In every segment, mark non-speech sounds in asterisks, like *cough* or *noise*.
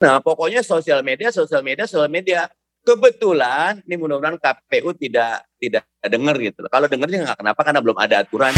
Nah, pokoknya sosial media, sosial media, sosial media. Kebetulan, ini mudah-mudahan KPU tidak tidak dengar gitu. Kalau dengarnya nggak kenapa, karena belum ada aturan.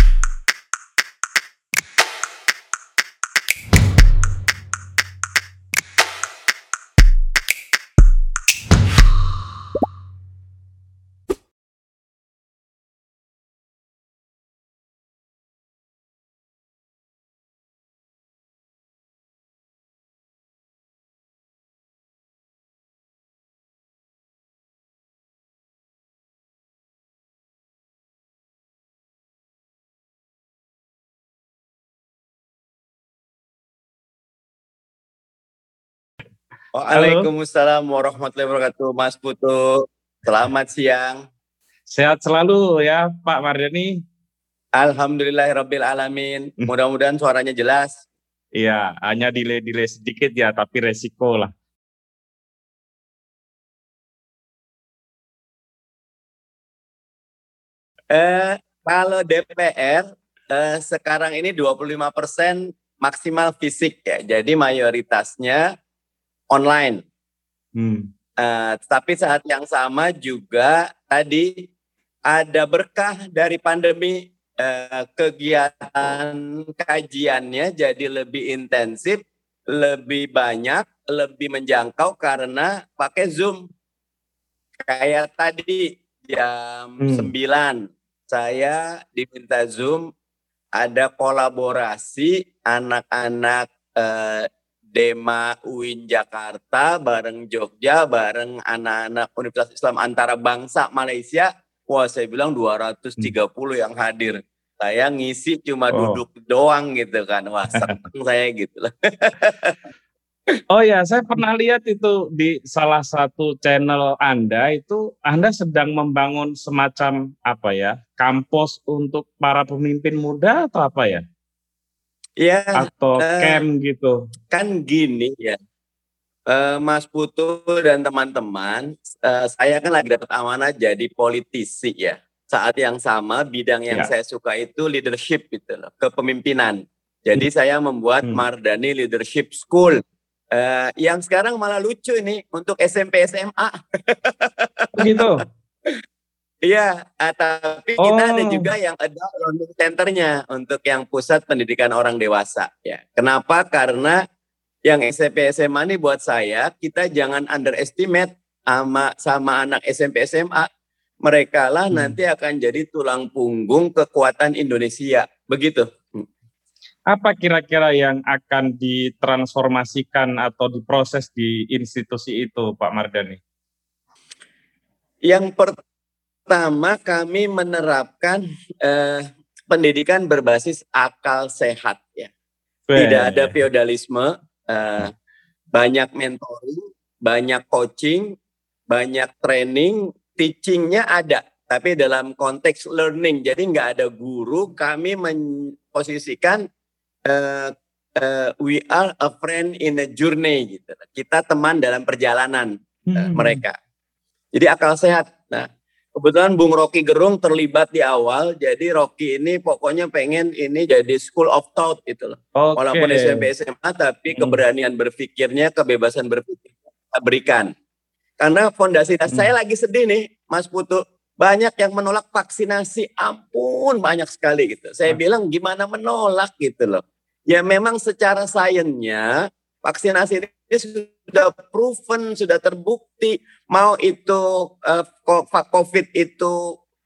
Waalaikumsalam warahmatullahi wabarakatuh, Mas Putu. Selamat siang. Sehat selalu ya, Pak Mardani. Alhamdulillahirabbil alamin. Hmm. Mudah-mudahan suaranya jelas. Iya, hanya delay-delay sedikit ya, tapi resiko lah. Eh, kalau DPR eh, sekarang ini 25% maksimal fisik ya. Jadi mayoritasnya online. Hmm. Uh, tapi saat yang sama juga tadi ada berkah dari pandemi uh, kegiatan kajiannya jadi lebih intensif, lebih banyak, lebih menjangkau karena pakai Zoom. Kayak tadi jam hmm. 9 saya diminta Zoom ada kolaborasi anak-anak uh, Dema UIN Jakarta bareng Jogja bareng anak-anak Universitas Islam antara bangsa Malaysia. Wah saya bilang 230 hmm. yang hadir. Saya ngisi cuma oh. duduk doang gitu kan. Wah seneng *laughs* saya gitu lah. *laughs* Oh ya, saya pernah lihat itu di salah satu channel Anda itu Anda sedang membangun semacam apa ya, kampus untuk para pemimpin muda atau apa ya? Ya, atau uh, camp gitu. Kan gini ya, uh, Mas Putu dan teman-teman, uh, saya kan lagi dapat amanah jadi politisi ya. Saat yang sama bidang yang ya. saya suka itu leadership gitu loh, kepemimpinan. Jadi hmm. saya membuat hmm. Mardani Leadership School. Uh, yang sekarang malah lucu ini untuk SMP SMA. Begitu. *laughs* Iya, uh, tapi oh. kita ada oh. juga yang ada learning centernya untuk yang pusat pendidikan orang dewasa. Ya, kenapa? Karena yang SMP SMA ini buat saya kita jangan underestimate sama sama anak SMP SMA. Mereka lah hmm. nanti akan jadi tulang punggung kekuatan Indonesia. Begitu. Hmm. Apa kira-kira yang akan ditransformasikan atau diproses di institusi itu, Pak Mardani? Yang pertama pertama kami menerapkan eh, pendidikan berbasis akal sehat ya. Tidak ada feodalisme, eh, banyak mentoring, banyak coaching, banyak training, teachingnya ada, tapi dalam konteks learning. Jadi nggak ada guru, kami memposisikan uh, uh, we are a friend in a journey gitu. Kita teman dalam perjalanan uh, mereka. Jadi akal sehat. Nah, Kebetulan Bung Rocky Gerung terlibat di awal, jadi Rocky ini pokoknya pengen ini jadi school of thought gitu loh. Okay. Walaupun SMP SMA, tapi hmm. keberanian berpikirnya, kebebasan berpikir berikan. Karena fondasi hmm. saya lagi sedih nih, Mas Putu. Banyak yang menolak vaksinasi, ampun banyak sekali gitu. Saya hmm. bilang gimana menolak gitu loh. Ya memang secara sainsnya vaksinasi ini sudah proven, sudah terbukti. Mau itu uh, COVID itu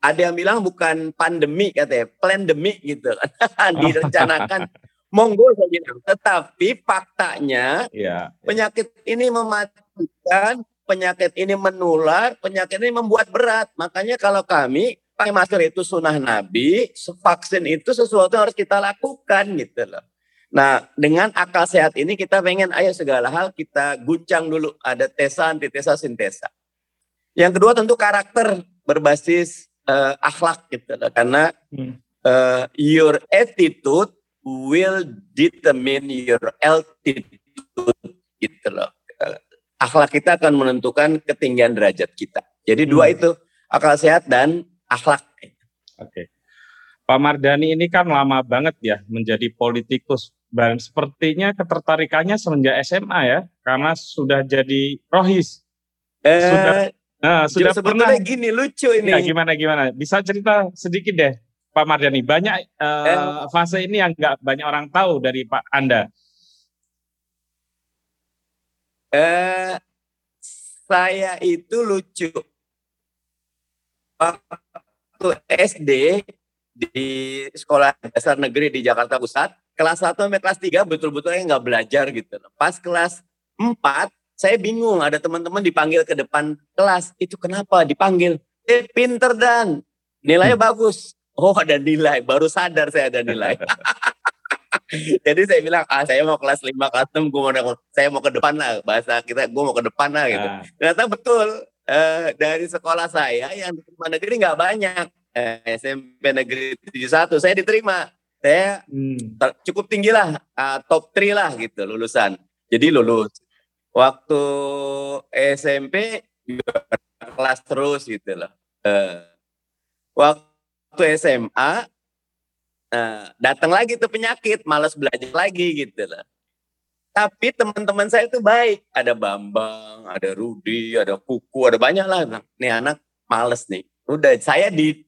ada yang bilang bukan pandemi katanya, pandemi gitu *laughs* direncanakan. *laughs* Monggo saya bilang, tetapi faktanya yeah. penyakit ini mematikan, penyakit ini menular, penyakit ini membuat berat. Makanya kalau kami pakai masker itu sunnah Nabi, vaksin itu sesuatu yang harus kita lakukan gitu loh. Nah, dengan akal sehat ini kita pengen ayo segala hal kita guncang dulu. Ada tesa, antitesa, sintesa. Yang kedua tentu karakter berbasis uh, akhlak gitu loh. Karena uh, your attitude will determine your altitude gitu loh. Uh, akhlak kita akan menentukan ketinggian derajat kita. Jadi hmm. dua itu akal sehat dan akhlak. Oke. Okay. Pak Mardani ini kan lama banget ya menjadi politikus dan sepertinya ketertarikannya semenjak SMA ya, karena sudah jadi rohis. Eh, sudah nah, sudah pernah gini lucu ini. Ya, gimana gimana? Bisa cerita sedikit deh, Pak Mardani. Banyak uh, eh, fase ini yang nggak banyak orang tahu dari Pak Anda. Eh, saya itu lucu. Waktu SD di sekolah dasar negeri di Jakarta Pusat, kelas 1 sampai kelas 3 betul-betulnya nggak belajar gitu. Pas kelas 4 saya bingung ada teman-teman dipanggil ke depan kelas. Itu kenapa dipanggil? Eh pinter dan nilainya hmm. bagus. Oh ada nilai, baru sadar saya ada nilai. *laughs* Jadi saya bilang, ah saya mau kelas 5, kelas 6, gue mau, saya mau ke depan lah. Bahasa kita, gue mau ke depan lah gitu. Ah. Ternyata betul, eh, dari sekolah saya yang di negeri nggak banyak. Eh, SMP Negeri 71, saya diterima saya hmm. cukup tinggi lah, uh, top 3 lah gitu lulusan. Jadi lulus. Waktu SMP kelas terus gitu loh. Uh, waktu SMA uh, datang lagi tuh penyakit, malas belajar lagi gitu loh. Tapi teman-teman saya itu baik. Ada Bambang, ada Rudi, ada Kuku, ada banyak lah. Nih anak males nih. Udah saya di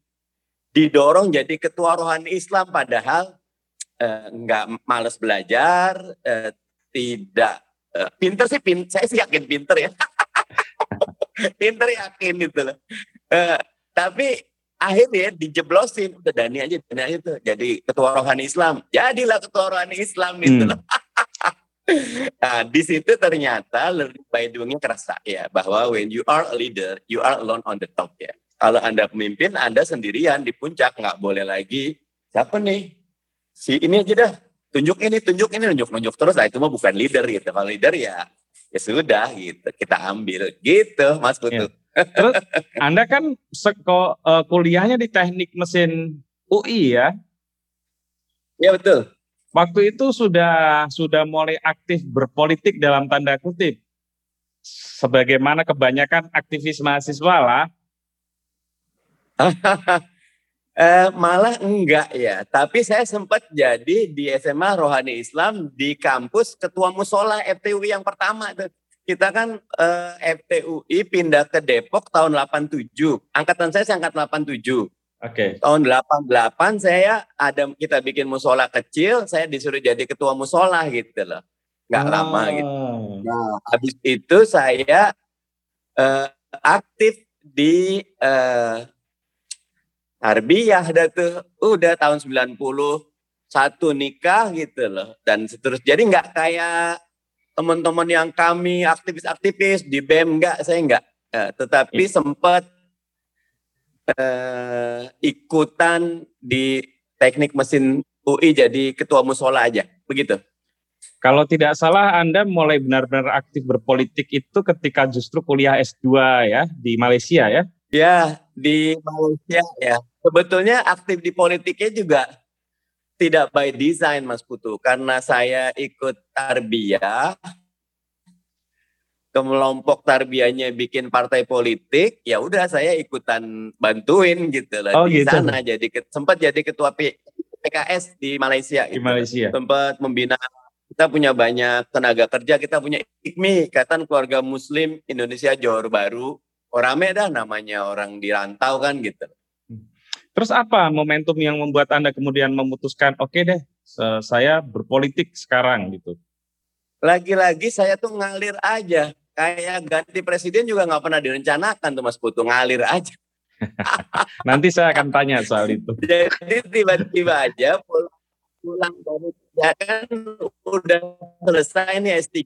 didorong jadi ketua rohani Islam padahal eh, nggak males belajar, uh, tidak uh, pinter sih, pin, saya sih yakin pinter ya, *laughs* pinter yakin gitu loh. Uh, tapi akhirnya dijeblosin udah Dani aja Dani aja tuh jadi ketua rohani Islam jadilah ketua rohani Islam gitu hmm. loh *laughs* nah di situ ternyata learning by doingnya kerasa ya bahwa when you are a leader you are alone on the top ya kalau Anda pemimpin, Anda sendirian di puncak, nggak boleh lagi. Siapa nih? Si ini aja dah. Tunjuk ini, tunjuk ini, tunjuk, tunjuk terus. Nah itu mah bukan leader gitu. Kalau leader ya, ya sudah gitu. Kita ambil gitu, Mas Putu. Ya. Terus Anda kan seko, uh, kuliahnya di teknik mesin UI ya? Ya betul. Waktu itu sudah sudah mulai aktif berpolitik dalam tanda kutip. Sebagaimana kebanyakan aktivis mahasiswa lah, *laughs* eh, malah enggak ya, tapi saya sempat jadi di SMA Rohani Islam di kampus Ketua Musola FTUI yang pertama tuh. Kita kan eh, FTUI pindah ke Depok tahun 87. Angkatan saya angkat 87. Oke. Okay. Tahun 88 saya ada kita bikin musola kecil, saya disuruh jadi ketua musola gitu loh. Nggak oh. lama gitu. Nah, habis itu saya eh, aktif di eh, Tarbiyah dah tuh udah tahun 90 satu nikah gitu loh dan seterusnya. Jadi nggak kayak teman-teman yang kami aktivis-aktivis di BEM enggak saya enggak. Ya, tetapi ya. sempat uh, ikutan di teknik mesin UI jadi ketua musola aja begitu. Kalau tidak salah Anda mulai benar-benar aktif berpolitik itu ketika justru kuliah S2 ya di Malaysia ya? Ya, di Malaysia ya. Sebetulnya aktif di politiknya juga tidak by design Mas Putu karena saya ikut tarbiyah kelompok tarbiyahnya bikin partai politik ya udah saya ikutan bantuin gitu lah oh, di gitu. sana jadi sempat jadi ketua PKS di Malaysia di gitu. Malaysia sempat membina kita punya banyak tenaga kerja kita punya IKMI Ikatan Keluarga Muslim Indonesia Johor Baru oh, rame dah namanya orang di rantau kan gitu. Hmm. Terus apa momentum yang membuat Anda kemudian memutuskan oke okay deh saya berpolitik sekarang gitu? Lagi-lagi saya tuh ngalir aja. Kayak ganti presiden juga nggak pernah direncanakan tuh Mas Putu, ngalir aja. *laughs* Nanti saya akan tanya soal itu. *laughs* Jadi tiba-tiba aja pulang, pulang dari ya kan udah selesai nih S3.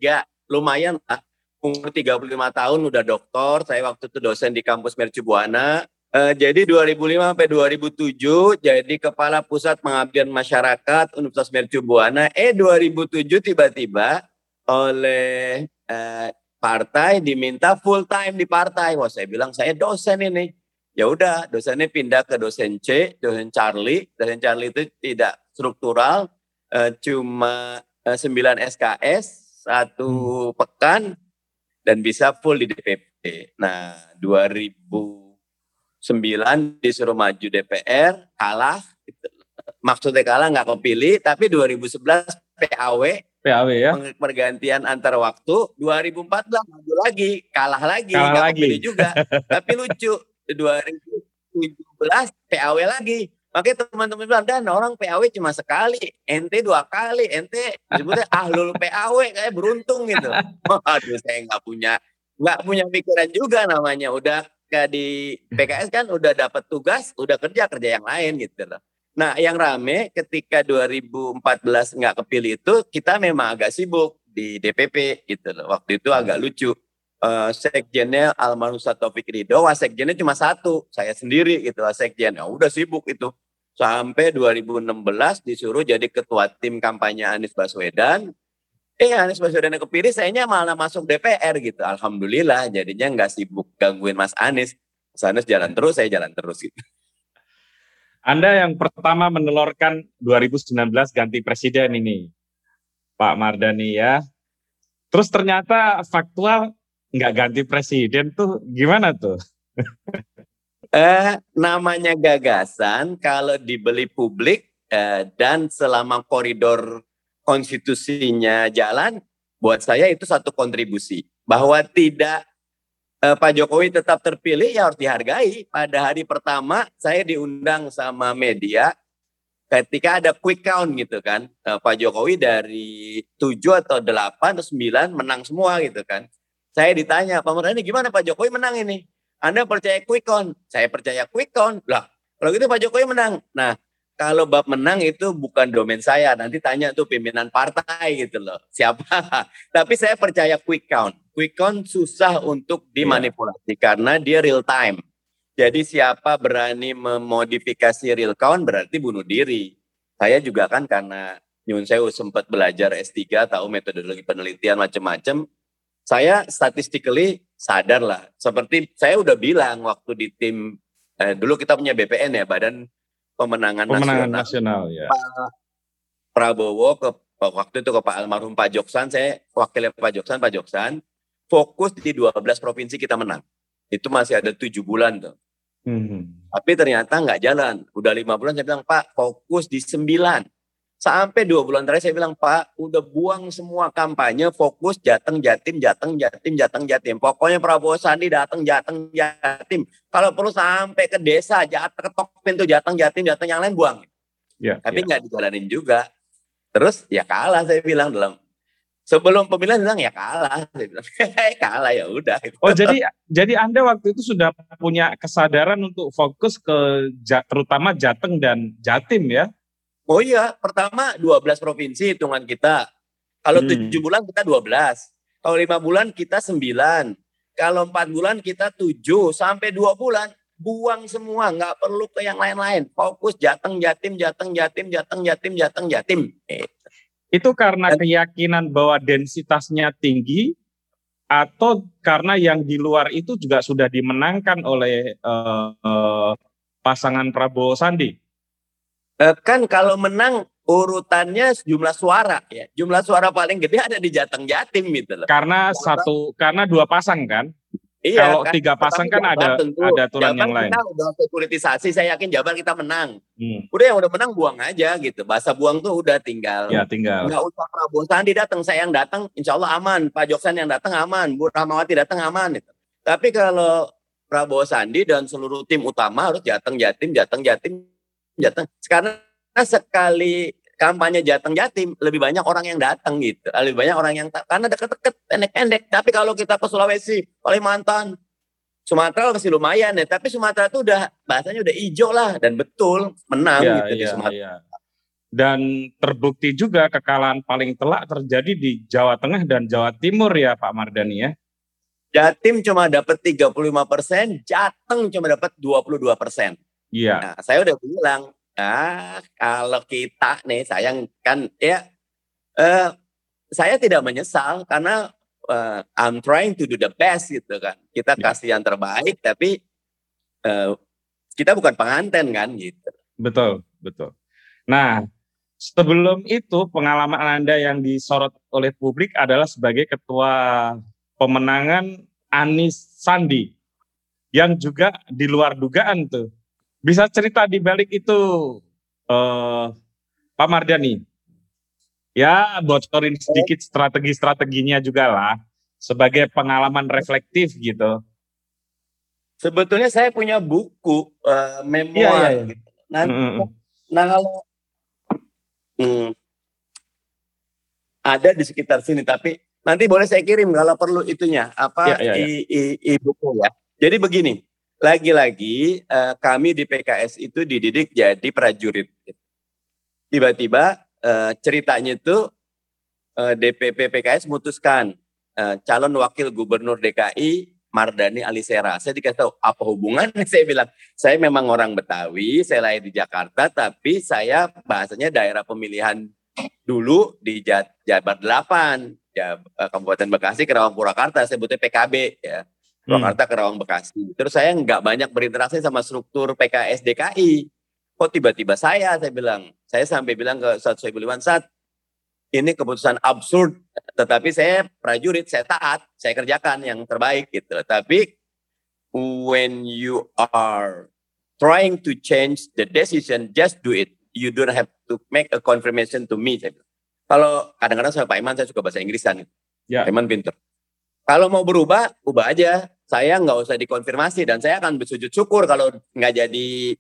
Lumayan lah umur 35 tahun udah doktor, saya waktu itu dosen di kampus Mercubuana. Uh, jadi 2005 sampai 2007 jadi kepala pusat pengabdian masyarakat Universitas Mercubuana. Eh 2007 tiba-tiba oleh uh, partai diminta full time di partai. Wah saya bilang saya dosen ini. Ya udah dosennya pindah ke dosen C, dosen Charlie. Dosen Charlie itu tidak struktural, uh, cuma uh, 9 SKS, satu hmm. pekan dan bisa full di DPP. Nah, 2009 disuruh maju DPR, kalah. Gitu. Maksudnya kalah nggak kepilih, tapi 2011 PAW. PAW ya. Pergantian antar waktu 2014 maju lagi, kalah lagi, kalah lagi juga. *laughs* Tapi lucu 2017 PAW lagi. Makanya teman-teman bilang, dan orang PAW cuma sekali, ente dua kali, ente sebetulnya ahlul PAW kayak beruntung gitu. *laughs* Aduh saya nggak punya nggak punya pikiran juga namanya. Udah kayak di PKS kan udah dapat tugas, udah kerja kerja yang lain gitu loh. Nah yang rame ketika 2014 nggak kepilih itu kita memang agak sibuk di DPP gitu loh. Waktu itu agak lucu. Uh, sekjennya almarhum Taufik Ridho, wasekjennya cuma satu, saya sendiri gitu wasekjen. Ya udah sibuk itu. Sampai 2016 disuruh jadi ketua tim kampanye Anies Baswedan. Eh Anies Baswedan kepilih, sayanya malah masuk DPR gitu. Alhamdulillah jadinya nggak sibuk gangguin Mas Anies. Mas Anies jalan terus, saya jalan terus gitu. Anda yang pertama menelurkan 2019 ganti presiden ini, Pak Mardani ya. Terus ternyata faktual nggak ganti presiden tuh gimana tuh? *laughs* eh, namanya gagasan kalau dibeli publik eh, dan selama koridor konstitusinya jalan, buat saya itu satu kontribusi bahwa tidak eh, Pak Jokowi tetap terpilih ya harus dihargai. Pada hari pertama saya diundang sama media ketika ada quick count gitu kan. Eh, Pak Jokowi dari 7 atau 8 atau 9 menang semua gitu kan. Saya ditanya, Pak Mardhani gimana Pak Jokowi menang ini? Anda percaya quick count? Saya percaya quick count. Lah, kalau gitu Pak Jokowi menang. Nah, kalau bab menang itu bukan domain saya. Nanti tanya tuh pimpinan partai gitu loh. Siapa? *laughs* Tapi saya percaya quick count. Quick count susah untuk iya. dimanipulasi yeah. karena dia real time. Jadi siapa berani memodifikasi real count berarti bunuh diri. Saya juga kan karena Nyun Sewu sempat belajar S3, tahu metodologi penelitian macam-macam saya statistically sadar lah. Seperti saya udah bilang waktu di tim eh, dulu kita punya BPN ya Badan Pemenangan, Pemenangan Nasional. Nasional ya. Pak Prabowo ke waktu itu ke Pak almarhum Pak Joksan, saya wakilnya Pak Joksan, Pak Joksan fokus di 12 provinsi kita menang. Itu masih ada tujuh bulan tuh. Hmm. Tapi ternyata nggak jalan. Udah lima bulan saya bilang Pak fokus di sembilan. Sampai dua bulan terakhir saya bilang, Pak, udah buang semua kampanye, fokus Jateng, Jatim, Jateng, Jatim, Jateng, Jatim. Pokoknya Prabowo Sandi datang Jateng, Jatim. Kalau perlu sampai ke desa, Jateng, ketok pintu Jateng, Jatim, Jateng, yang lain buang. Ya, Tapi ya. nggak ya. dijalanin juga. Terus ya kalah saya bilang dalam sebelum pemilihan bilang ya kalah, saya bilang *laughs* kalah ya udah. Oh jadi jadi anda waktu itu sudah punya kesadaran untuk fokus ke terutama Jateng dan Jatim ya? Oh iya, pertama 12 provinsi hitungan kita. Kalau hmm. 7 bulan kita 12. Kalau 5 bulan kita 9. Kalau 4 bulan kita 7 sampai 2 bulan buang semua, nggak perlu ke yang lain-lain. Fokus Jateng, Jatim, Jateng, Jatim, Jateng, Jatim, Jateng, Jatim. Itu karena Dan, keyakinan bahwa densitasnya tinggi atau karena yang di luar itu juga sudah dimenangkan oleh uh, uh, pasangan Prabowo Sandi? Eh, kan kalau menang urutannya jumlah suara ya. Jumlah suara paling gede ada di Jateng Jatim gitu loh. Karena satu karena dua pasang kan? Iya, kalau kan, tiga pasang kan ada tentu. ada aturan Jabar yang lain. Kita udah sekuritisasi, saya yakin Jabar kita menang. Hmm. Udah yang udah menang buang aja gitu. Bahasa buang tuh udah tinggal. Ya tinggal. Enggak usah Prabowo Sandi datang, saya yang datang, insya Allah aman. Pak Joksan yang datang aman, Bu Rahmawati datang aman. Gitu. Tapi kalau Prabowo Sandi dan seluruh tim utama harus Jateng Jatim, Jateng Jatim, Jateng. Sekarang sekali kampanye Jateng Jatim lebih banyak orang yang datang gitu. Lebih banyak orang yang karena deket-deket, pendek-pendek. Tapi kalau kita ke Sulawesi, Kalimantan, Sumatera masih lumayan ya. Tapi Sumatera itu udah bahasanya udah hijau lah dan betul menang ya, gitu ya, di Sumatera. Ya. Dan terbukti juga kekalahan paling telak terjadi di Jawa Tengah dan Jawa Timur ya Pak Mardani ya. Jatim cuma dapat 35 persen, Jateng cuma dapat 22 persen. Iya. Nah, saya udah bilang Ah, kalau kita nih sayang kan ya uh, saya tidak menyesal karena uh, I'm trying to do the best gitu kan. Kita ya. kasih yang terbaik tapi uh, kita bukan pengantin kan gitu. Betul, betul. Nah, sebelum itu pengalaman Anda yang disorot oleh publik adalah sebagai ketua pemenangan Anis Sandi yang juga di luar dugaan tuh bisa cerita di balik itu, uh, Pak Mardani? Ya, bocorin sedikit strategi-strateginya juga lah sebagai pengalaman reflektif gitu. Sebetulnya saya punya buku uh, memoir. Ya, ya, ya. Gitu. Nah, mm nah kalau hmm, ada di sekitar sini, tapi nanti boleh saya kirim kalau perlu itunya apa ya, ya, ya. I, i, i buku ya. Jadi begini, lagi-lagi uh, kami di PKS itu dididik jadi prajurit. Tiba-tiba uh, ceritanya itu uh, DPP PKS memutuskan uh, calon wakil gubernur DKI Mardani Alisera. Saya dikasih tahu apa hubungannya? *laughs* Saya bilang saya memang orang Betawi, saya lahir di Jakarta, tapi saya bahasanya daerah pemilihan dulu di Jabar 8, Jab, Kabupaten Bekasi, Kerawang Purwakarta, saya sebutnya PKB ya. Purwakarta, hmm. Kerawang, Bekasi. Terus saya nggak banyak berinteraksi sama struktur PKS DKI. Kok tiba-tiba saya, saya bilang, saya sampai bilang ke Ustaz Soebul Saat ini keputusan absurd, tetapi saya prajurit, saya taat, saya kerjakan yang terbaik gitu. Tapi when you are trying to change the decision, just do it. You don't have to make a confirmation to me. Kalau kadang-kadang saya Pak Iman, saya suka bahasa Inggrisan. Ya. Iman pinter. Kalau mau berubah, ubah aja. Saya nggak usah dikonfirmasi dan saya akan bersujud syukur kalau nggak jadi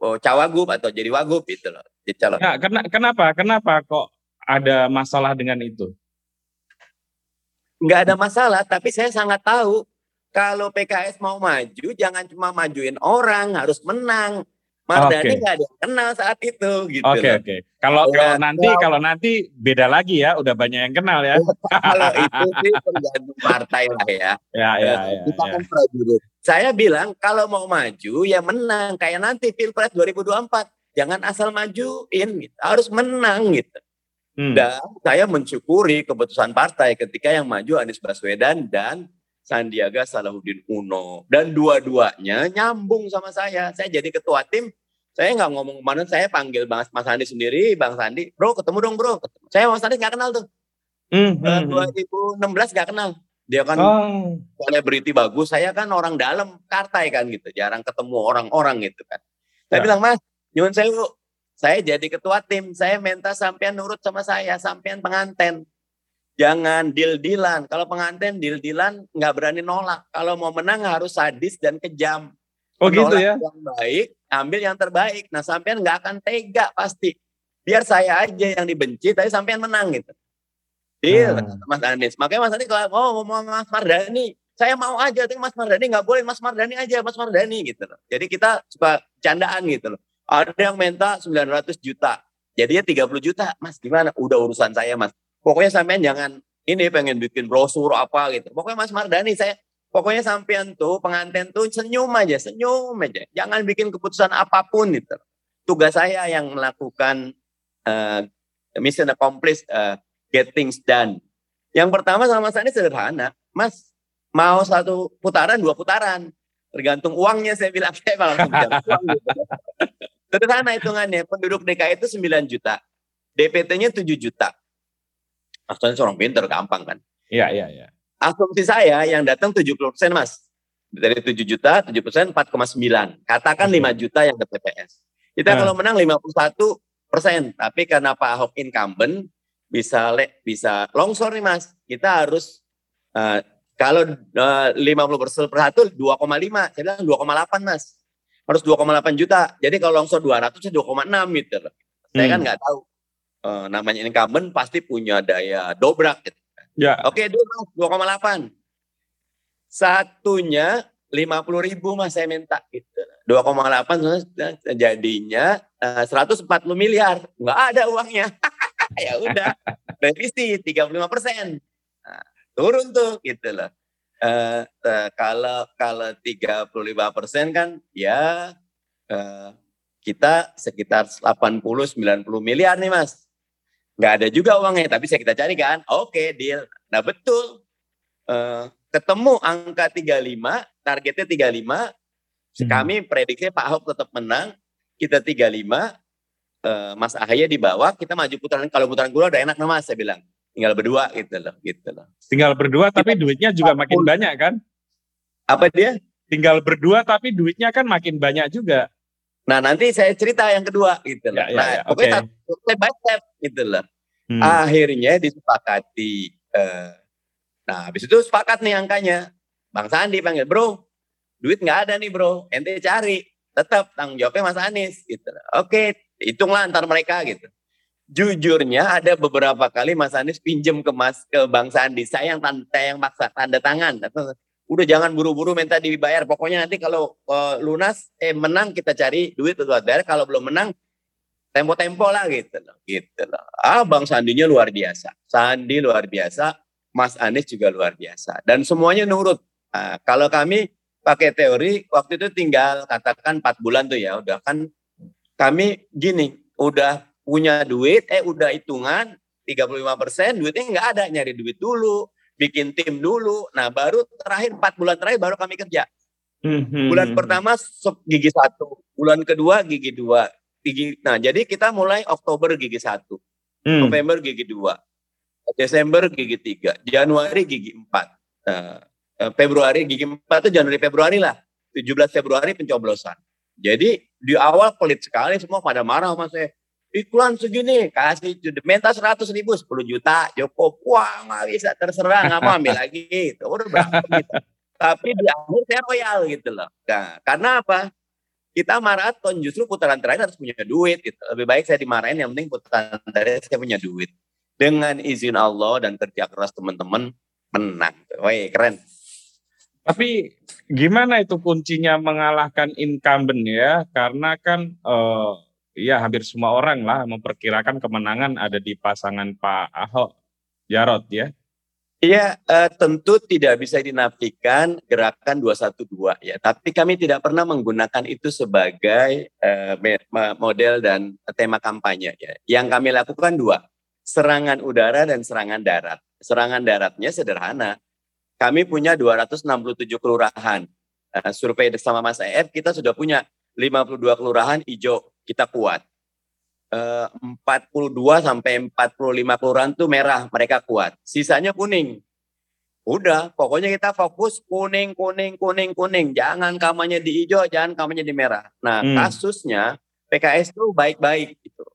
oh, cawagup atau jadi wagub gitu loh. Jadi calon. Ya, kenapa? Kenapa kok ada masalah dengan itu? Nggak ada masalah, tapi saya sangat tahu kalau PKS mau maju, jangan cuma majuin orang, harus menang. Mardani nggak okay. ada kenal saat itu gitu. Oke okay, oke. Okay. Kalau ya, kalau nanti kalau, kalau nanti beda lagi ya, udah banyak yang kenal ya. kalau itu sih tergantung partai lah ya. *laughs* Ya ya ya. Kita ya. kan prajurit. Saya bilang kalau mau maju ya menang kayak nanti Pilpres 2024. Jangan asal majuin gitu. Harus menang gitu. Hmm. Dan saya mensyukuri keputusan partai ketika yang maju Anies Baswedan dan Sandiaga Salahuddin Uno. Dan dua-duanya nyambung sama saya. Saya jadi ketua tim, saya nggak ngomong ke mana, saya panggil Bang Mas Sandi sendiri, Bang Sandi, bro ketemu dong bro. Saya Mas Sandi nggak kenal tuh. Hmm, hmm, 2016 hmm. nggak kenal. Dia kan oh. selebriti bagus, saya kan orang dalam partai kan gitu, jarang ketemu orang-orang gitu kan. Saya ya. bilang mas, nyuwun saya saya jadi ketua tim, saya minta sampean nurut sama saya, sampean penganten. Jangan deal-dealan. Kalau pengantin deal-dealan nggak berani nolak. Kalau mau menang harus sadis dan kejam. Oh gitu ya? Yang baik, ambil yang terbaik. Nah sampean nggak akan tega pasti. Biar saya aja yang dibenci, tapi sampean menang gitu. Deal, hmm. Mas Anies. Makanya Mas Anies kalau oh, mau Mas Mardani, saya mau aja, tapi Mas Mardani nggak boleh, Mas Mardani aja, Mas Mardani gitu loh. Jadi kita suka candaan gitu loh. Ada yang minta 900 juta. Jadinya 30 juta. Mas gimana? Udah urusan saya mas. Pokoknya sampean jangan ini pengen bikin brosur apa gitu. Pokoknya Mas Mardani saya pokoknya sampean tuh pengantin tuh senyum aja, senyum aja. Jangan bikin keputusan apa pun gitu. Tugas saya yang melakukan uh, mission accomplished, uh, get things done. Yang pertama sama Mas Anies sederhana. Mas mau satu putaran, dua putaran. Tergantung uangnya saya bilang *laughs* saya malah uang gitu. Sederhana hitungannya, penduduk DKI itu 9 juta. DPT-nya 7 juta. Maksudnya seorang pinter, gampang kan? Iya, iya, iya. Asumsi saya yang datang 70 persen, Mas. Dari 7 juta, 7 persen 4,9. Katakan 5 juta yang ke TPS. Kita nah. kalau menang 51 persen. Tapi karena Pak Ahok incumbent, bisa le, bisa longsor nih, Mas. Kita harus, uh, kalau uh, 50 persen per satu, 2,5. Saya bilang 2,8, Mas harus 2,8 juta. Jadi kalau longsor 200 ya 2,6 gitu. Saya kan hmm. nggak tahu. Uh, namanya incumbent pasti punya daya dobrak gitu. Ya. Oke, dulu 2,8. Satunya 50 ribu mas saya minta gitu. 2,8 jadinya uh, 140 miliar. Nggak ada uangnya. *laughs* ya udah. Revisi 35 persen. Nah, turun tuh gitu loh uh, uh, kalau kalau 35 persen kan ya uh, kita sekitar 80-90 miliar nih mas. Nggak ada juga uangnya, tapi saya kita cari kan. Oke, okay, deal. Nah betul. Uh, ketemu angka 35, targetnya 35. Hmm. Kami prediksi Pak Ahok tetap menang. Kita 35, uh, Mas Ahaye di bawah, kita maju putaran. Kalau putaran kedua udah enak nih mas, saya bilang tinggal berdua gitu loh gitu loh tinggal berdua tapi duitnya juga makin banyak kan apa dia tinggal berdua tapi duitnya kan makin banyak juga nah nanti saya cerita yang kedua gitu loh ya, ya, nah ya, pokoknya okay. step by step gitu loh Hmm. Akhirnya disepakati. Uh, nah, habis itu sepakat nih angkanya. Bang Sandi panggil, bro, duit nggak ada nih bro, ente cari. Tetap tanggung jawabnya Mas Anies. Gitu. Oke, hitunglah antar mereka gitu. Jujurnya ada beberapa kali Mas Anies pinjem ke Mas ke Bang Sandi. Saya yang tanda, yang maksa tanda tangan. Udah jangan buru-buru minta dibayar. Pokoknya nanti kalau uh, lunas, eh menang kita cari duit buat bayar. Kalau belum menang, tempo-tempo lah gitu loh. Gitu loh. Ah Bang Sandinya luar biasa. Sandi luar biasa. Mas Anies juga luar biasa. Dan semuanya nurut. Nah, kalau kami pakai teori waktu itu tinggal katakan 4 bulan tuh ya. Udah kan kami gini. Udah punya duit, eh udah hitungan 35 persen duitnya nggak ada. Nyari duit dulu. Bikin tim dulu. Nah baru terakhir 4 bulan terakhir baru kami kerja. Hmm, bulan pertama gigi satu, bulan kedua gigi dua, gigi. Nah, jadi kita mulai Oktober gigi satu, hmm. November gigi dua, Desember gigi tiga, Januari gigi empat, nah, eh, Februari gigi empat itu Januari Februari lah, 17 Februari pencoblosan. Jadi di awal pelit sekali semua pada marah sama saya. Iklan segini kasih minta seratus ribu sepuluh juta Joko wah nggak bisa terserah nggak mau ambil lagi itu udah berapa gitu. Tapi di akhir saya royal gitu loh. Nah, karena apa? kita maraton justru putaran terakhir harus punya duit gitu. Lebih baik saya dimarahin yang penting putaran terakhir saya punya duit. Dengan izin Allah dan kerja keras teman-teman menang. Woi, keren. Tapi gimana itu kuncinya mengalahkan incumbent ya? Karena kan uh, ya hampir semua orang lah memperkirakan kemenangan ada di pasangan Pak Ahok Jarot ya. Iya, uh, tentu tidak bisa dinafikan gerakan 212 ya. Tapi kami tidak pernah menggunakan itu sebagai uh, model dan tema kampanye ya. Yang kami lakukan dua, serangan udara dan serangan darat. Serangan daratnya sederhana. Kami punya 267 kelurahan. Uh, survei bersama Mas EF kita sudah punya 52 kelurahan hijau, kita kuat. 42 sampai 45 kelurahan tuh merah, mereka kuat. Sisanya kuning. Udah, pokoknya kita fokus kuning, kuning, kuning, kuning. Jangan kampanye di hijau, jangan kampanye di merah. Nah, hmm. kasusnya PKS tuh baik-baik gitu.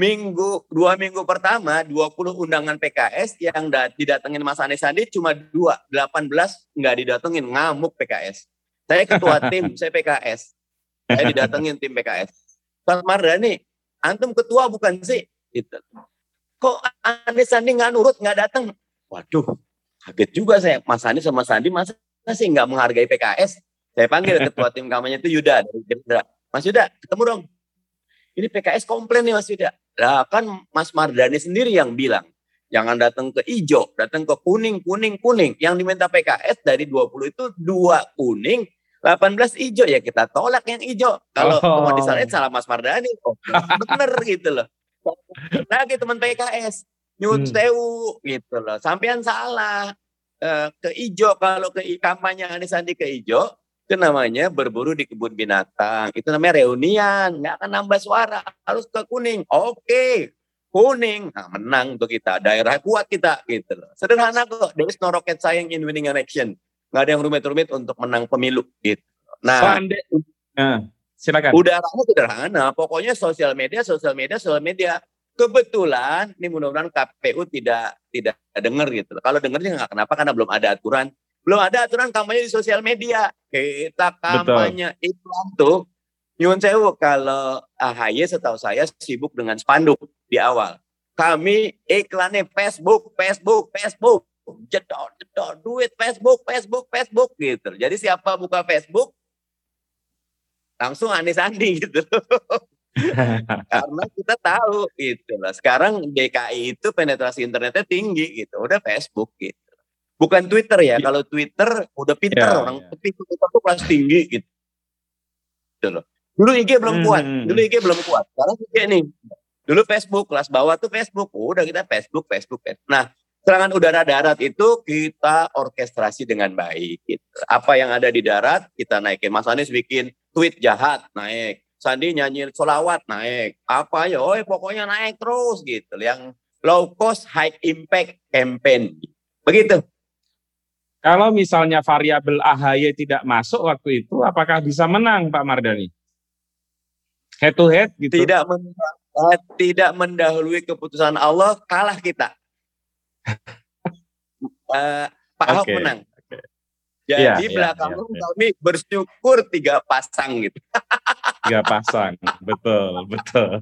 Minggu, dua minggu pertama, 20 undangan PKS yang didatengin Mas Anies Sandi cuma dua, 18 nggak didatengin, ngamuk PKS. Saya ketua *laughs* tim, saya PKS. Saya didatengin tim PKS. Mas Mardani, antum ketua bukan sih? Gitu. Kok Anies Sandi nggak nurut, nggak datang? Waduh, kaget juga saya. Mas Anies sama Sandi masa sih nggak menghargai PKS? Saya panggil *laughs* ketua tim kampanye itu Yuda dari Gerindra. Mas Yuda, ketemu dong. Ini PKS komplain nih Mas Yuda. Lah kan Mas Mardani sendiri yang bilang, jangan datang ke hijau, datang ke kuning, kuning, kuning. Yang diminta PKS dari 20 itu dua kuning, 18 hijau ya kita tolak yang hijau. Kalau oh. mau disalahin salah Mas Mardani, oh, bener *laughs* gitu loh. Lagi teman PKS nyun hmm. sewu gitu loh. Sampean salah. Uh, ke hijau kalau ke kampanye Anies Sandi ke hijau itu namanya berburu di kebun binatang. Itu namanya reunian, nggak akan nambah suara. Harus ke kuning. Oke, kuning. Nah, menang untuk kita. Daerah kuat kita gitu loh. Sederhana kok. There is no rocket science in winning election nggak ada yang rumit-rumit untuk menang pemilu gitu. Nah, nah silakan. Udaranya sederhana, pokoknya sosial media, sosial media, sosial media. Kebetulan, ini mudah-mudahan KPU tidak tidak dengar gitu. Kalau dengarnya nggak kenapa karena belum ada aturan. Belum ada aturan kampanye di sosial media. Kita kampanye Betul. iklan tuh Nyun sewu kalau AHY setahu saya sibuk dengan spanduk di awal. Kami iklannya Facebook, Facebook, Facebook jedor, jedor, duit Facebook, Facebook, Facebook gitu. Jadi siapa buka Facebook, langsung Anies Andi *laughs* gitu. Karena kita tahu gitu lah. Sekarang DKI itu penetrasi internetnya tinggi gitu. Udah Facebook gitu. Bukan Twitter ya. Iya. Kalau Twitter udah pinter yeah, orang. Yeah. Tapi Twitter tuh kelas tinggi gitu. gitu loh. Dulu IG belum hmm. kuat. Dulu IG belum kuat. Sekarang IG nih. Dulu Facebook kelas bawah tuh Facebook. Udah kita Facebook, Facebook. Facebook. Nah serangan udara darat itu kita orkestrasi dengan baik. Gitu. Apa yang ada di darat kita naikin. Mas Anies bikin tweet jahat naik. Sandi nyanyi solawat naik. Apa ya? Oh pokoknya naik terus gitu. Yang low cost high impact campaign. Begitu. Kalau misalnya variabel AHY tidak masuk waktu itu, apakah bisa menang Pak Mardani? Head to head gitu? Tidak uh, tidak mendahului keputusan Allah, kalah kita. Uh, Pak Ahok okay. menang. Jadi ya, belakang ya, ya, kami bersyukur tiga pasang gitu. *laughs* tiga pasang, betul, betul.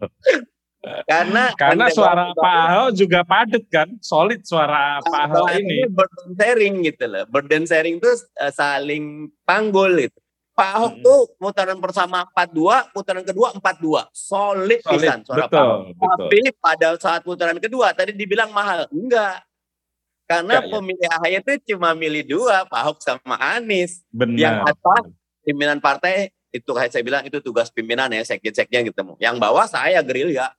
Karena karena suara Pak Ahok juga padat kan, solid suara Pak Ahok ini. Burden sharing gitu loh. Burden sharing itu uh, saling panggul gitu. Pak Ahok hmm. tuh putaran pertama 42, putaran kedua 42. Solid, solid pisan suara betul, Pak Ahok. Betul. Tapi pada saat putaran kedua tadi dibilang mahal. Enggak. Karena Enggak, ya. pemilih AHY itu cuma milih dua, Pak Ahok sama Anies. Benar. Yang atas pimpinan partai itu kayak saya bilang itu tugas pimpinan ya sekjen-sekjen gitu. Yang bawah saya gerilya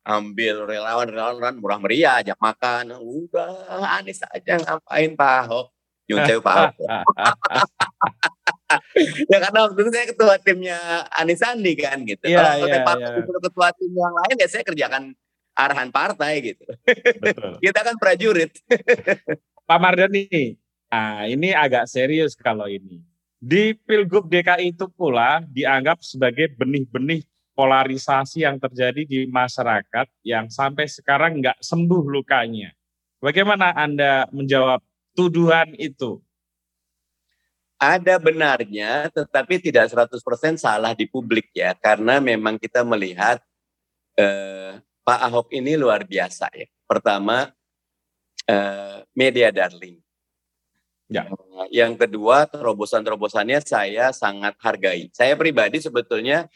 ambil relawan-relawan murah meriah ajak makan udah Anies aja ngapain Pak Ahok nyuncai Pak Ahok *laughs* ya karena waktu itu saya ketua timnya Anies Sandi kan gitu ya, kalau ya, ya. ketua tim yang lain ya saya kerjakan arahan partai gitu. Betul. *laughs* Kita kan prajurit. *laughs* Pak Mardani, nah ini agak serius kalau ini. Di Pilgub DKI itu pula dianggap sebagai benih-benih polarisasi yang terjadi di masyarakat yang sampai sekarang nggak sembuh lukanya. Bagaimana Anda menjawab tuduhan itu? Ada benarnya, tetapi tidak 100% salah di publik ya, karena memang kita melihat eh, Pak Ahok ini luar biasa ya. Pertama, uh, media darling. Ya. Uh, yang kedua, terobosan-terobosannya saya sangat hargai. Saya pribadi sebetulnya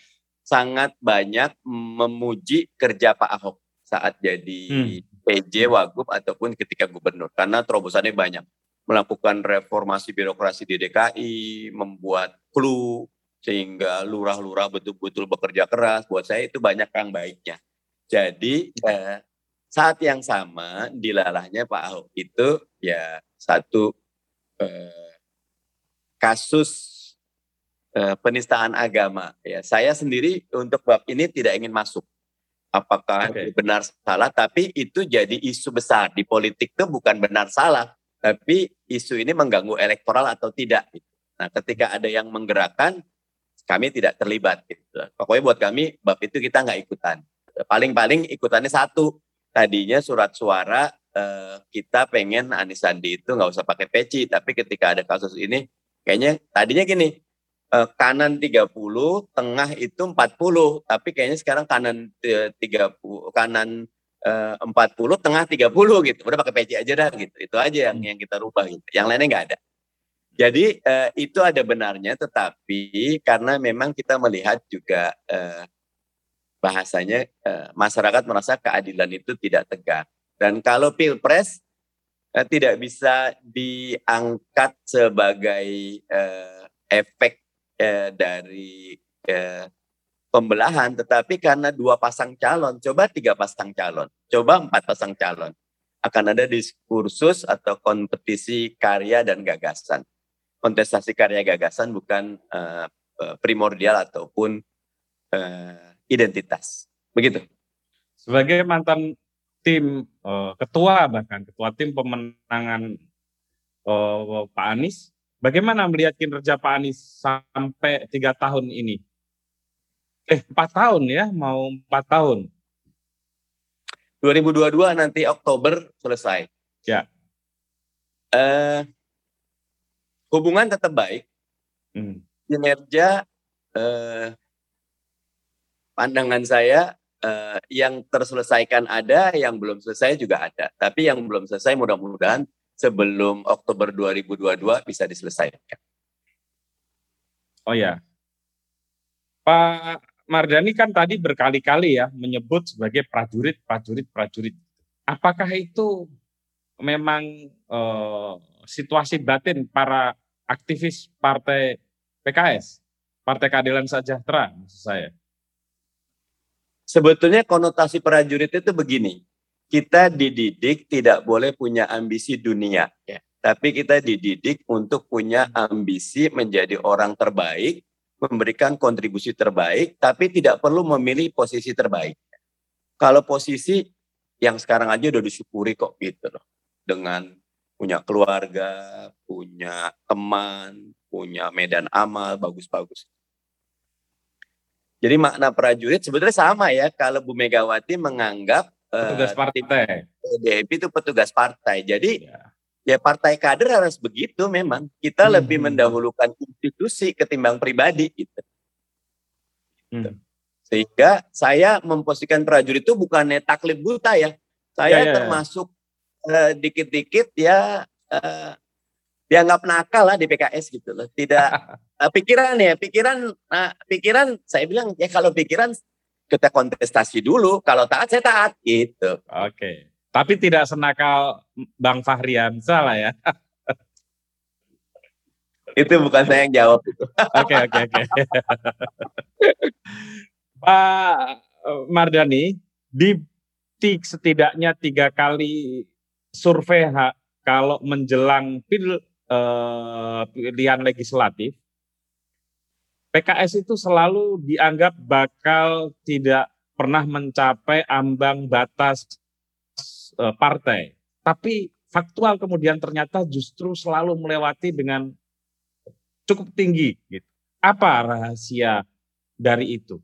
sangat banyak memuji kerja Pak Ahok saat jadi hmm. PJ Wagub ataupun ketika gubernur karena terobosannya banyak melakukan reformasi birokrasi di DKI, membuat clue sehingga lurah-lurah betul-betul bekerja keras. Buat saya itu banyak yang baiknya. Jadi eh, saat yang sama dilalahnya Pak Ahok itu ya satu eh, kasus eh, penistaan agama. Ya saya sendiri untuk bab ini tidak ingin masuk. Apakah okay. benar salah? Tapi itu jadi isu besar di politik itu bukan benar salah, tapi isu ini mengganggu elektoral atau tidak. Nah, ketika ada yang menggerakkan, kami tidak terlibat. Gitu. Pokoknya buat kami bab itu kita nggak ikutan paling-paling ikutannya satu. Tadinya surat suara eh, kita pengen Anis Sandi itu nggak usah pakai peci, tapi ketika ada kasus ini, kayaknya tadinya gini, eh, kanan 30, tengah itu 40, tapi kayaknya sekarang kanan 30, kanan eh, 40, tengah 30 gitu. Udah pakai peci aja dah gitu. Itu aja yang yang kita rubah gitu. Yang lainnya nggak ada. Jadi eh, itu ada benarnya, tetapi karena memang kita melihat juga eh, bahasanya eh, masyarakat merasa keadilan itu tidak tegak. Dan kalau pilpres eh, tidak bisa diangkat sebagai eh, efek dari pembelahan, tetapi karena dua pasang calon, coba tiga pasang calon, coba empat pasang calon, akan ada diskursus atau kompetisi karya dan gagasan. Kontestasi karya gagasan bukan primordial ataupun identitas. Begitu. Sebagai mantan tim uh, ketua bahkan ketua tim pemenangan uh, Pak Anies, bagaimana melihat kinerja Pak Anies sampai tiga tahun ini? Eh empat tahun ya, mau empat tahun. 2022 nanti Oktober selesai. Ya. Uh, hubungan tetap baik. Hmm. Kinerja uh, pandangan saya eh, yang terselesaikan ada, yang belum selesai juga ada. Tapi yang belum selesai mudah-mudahan sebelum Oktober 2022 bisa diselesaikan. Oh ya, Pak Mardani kan tadi berkali-kali ya menyebut sebagai prajurit, prajurit, prajurit. Apakah itu memang eh, situasi batin para aktivis partai PKS, Partai Keadilan Sejahtera maksud saya? Sebetulnya konotasi prajurit itu begini. Kita dididik tidak boleh punya ambisi dunia, ya. Tapi kita dididik untuk punya ambisi menjadi orang terbaik, memberikan kontribusi terbaik, tapi tidak perlu memilih posisi terbaik. Kalau posisi yang sekarang aja udah disyukuri kok gitu loh. Dengan punya keluarga, punya teman, punya medan amal bagus-bagus. Jadi makna prajurit sebetulnya sama ya kalau Bu Megawati menganggap petugas partai. PDIP itu petugas partai. Jadi ya. ya partai kader harus begitu memang. Kita hmm. lebih mendahulukan institusi ketimbang pribadi gitu. Hmm. Sehingga saya memposisikan prajurit itu bukannya taklid buta ya. Saya ya, ya, ya. termasuk eh, dikit-dikit uh, ya uh, dianggap nakal lah di PKS gitu loh. Tidak uh, *laughs* pikiran ya, pikiran uh, pikiran saya bilang ya kalau pikiran kita kontestasi dulu, kalau taat saya taat gitu. Oke. Tapi tidak senakal Bang Fahrian salah ya. *laughs* itu bukan saya yang jawab itu. *laughs* Oke oke oke. Pak Mardani di setidaknya tiga kali survei kalau menjelang pil eh, pilihan legislatif, PKS itu selalu dianggap bakal tidak pernah mencapai ambang batas eh, partai. Tapi faktual kemudian ternyata justru selalu melewati dengan cukup tinggi. Gitu. Apa rahasia dari itu?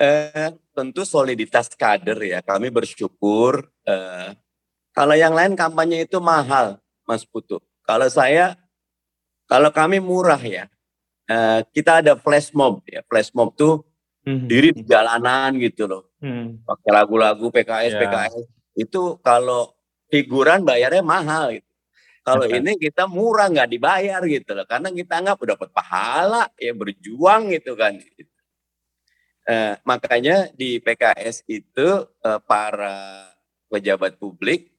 Eh, tentu soliditas kader ya. Kami bersyukur. Eh, kalau yang lain kampanye itu mahal, Mas Putu. Kalau saya, kalau kami murah ya, uh, kita ada flash mob ya. Flash mob tuh hmm. diri di jalanan gitu loh. Hmm. Pakai lagu-lagu PKS, yeah. PKS. Itu kalau figuran bayarnya mahal gitu. Kalau ini kita murah nggak dibayar gitu loh, karena kita nggak dapat pahala ya berjuang gitu kan. Uh, makanya di PKS itu uh, para pejabat publik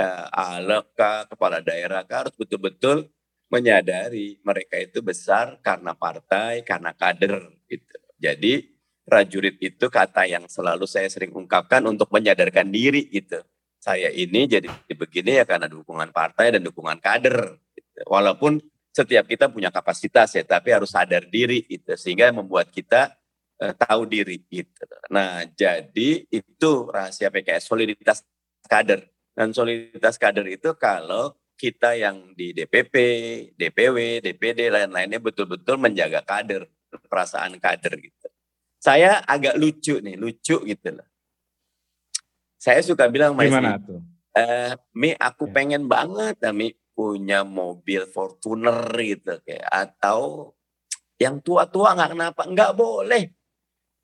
uh, aleka kepala daerah harus betul-betul menyadari mereka itu besar karena partai, karena kader gitu. Jadi prajurit itu kata yang selalu saya sering ungkapkan untuk menyadarkan diri gitu. Saya ini jadi begini ya karena dukungan partai dan dukungan kader. Gitu. Walaupun setiap kita punya kapasitas ya, tapi harus sadar diri itu sehingga membuat kita uh, tahu diri gitu. Nah, jadi itu rahasia PKS soliditas kader dan soliditas kader itu kalau kita yang di DPP, DPW, DPD, lain-lainnya betul-betul menjaga kader, perasaan kader gitu. Saya agak lucu nih, lucu gitu loh. Saya suka bilang, Gimana tuh? Eh, Mi, aku ya. pengen banget, Mi, punya mobil Fortuner gitu kayak atau yang tua-tua nggak kenapa nggak boleh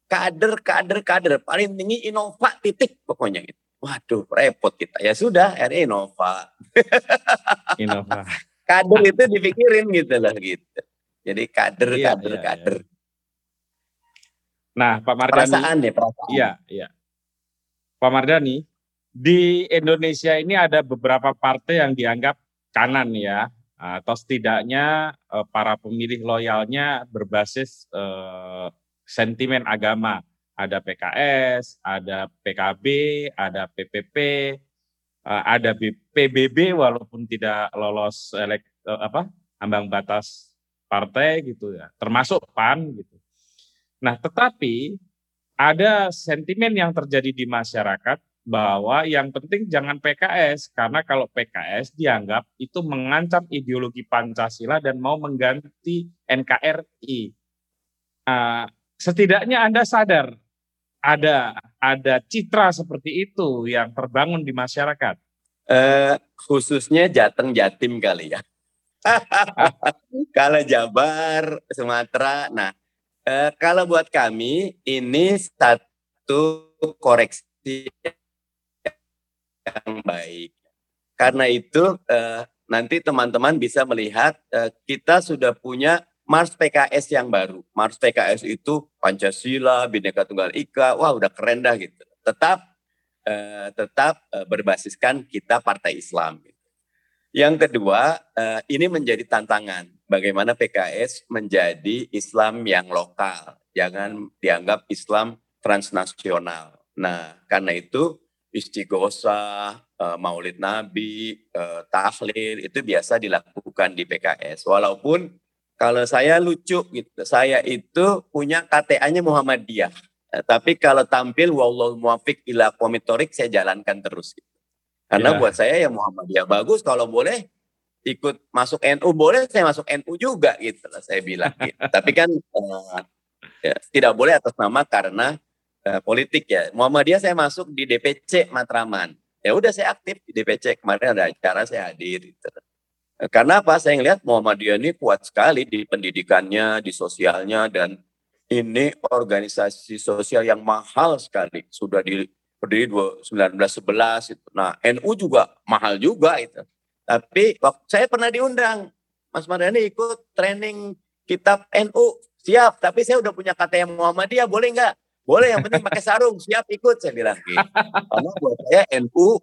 kader kader kader paling tinggi Innova titik pokoknya gitu Waduh, repot kita. Ya sudah, akhirnya Innova. *laughs* Innova. kader itu dipikirin gitu loh gitu. Jadi kader, iya, kader, iya, kader. Iya. Nah, Pak Mardani. Perasaan ya, perasaan. Iya, iya. Pak Mardani, di Indonesia ini ada beberapa partai yang dianggap kanan ya, atau setidaknya eh, para pemilih loyalnya berbasis eh, sentimen agama ada PKS, ada PKB, ada PPP, eh, ada PBB walaupun tidak lolos elek, eh, apa ambang batas partai gitu ya, termasuk PAN gitu. Nah, tetapi ada sentimen yang terjadi di masyarakat bahwa yang penting jangan PKS karena kalau PKS dianggap itu mengancam ideologi Pancasila dan mau mengganti NKRI. Uh, setidaknya Anda sadar ada ada citra seperti itu yang terbangun di masyarakat? Uh, khususnya Jateng Jatim kali ya. *laughs* kalau Jabar, Sumatera, nah uh, kalau buat kami ini satu koreksi yang baik. Karena itu uh, nanti teman-teman bisa melihat uh, kita sudah punya Mars PKS yang baru. Mars PKS itu Pancasila, Bhinneka Tunggal Ika, wah udah keren dah gitu. Tetap uh, tetap uh, berbasiskan kita Partai Islam. Gitu. Yang kedua, uh, ini menjadi tantangan. Bagaimana PKS menjadi Islam yang lokal, jangan dianggap Islam transnasional. Nah, karena itu istighosah, uh, maulid nabi, uh, tahlil itu biasa dilakukan di PKS. Walaupun kalau saya lucu gitu. Saya itu punya KTA-nya Muhammadiyah. Eh, tapi kalau tampil wallahu muwafiq ila komitorik saya jalankan terus gitu. Karena yeah. buat saya ya Muhammadiyah bagus kalau boleh ikut masuk NU boleh saya masuk NU juga gitu lah saya bilang gitu. *laughs* tapi kan uh, Ya, tidak boleh atas nama karena uh, politik ya. Muhammadiyah saya masuk di DPC Matraman. Ya udah saya aktif di DPC kemarin ada acara saya hadir. Gitu. Karena apa? Saya ngelihat Muhammadiyah ini kuat sekali di pendidikannya, di sosialnya dan ini organisasi sosial yang mahal sekali. Sudah di berdiri 1911 itu. Nah, NU juga mahal juga itu. Tapi waktu saya pernah diundang, Mas Mardani ikut training kitab NU, siap. Tapi saya udah punya KTM Muhammadiyah, boleh nggak? Boleh, yang penting pakai sarung, siap ikut saya bilang gitu. Karena buat saya NU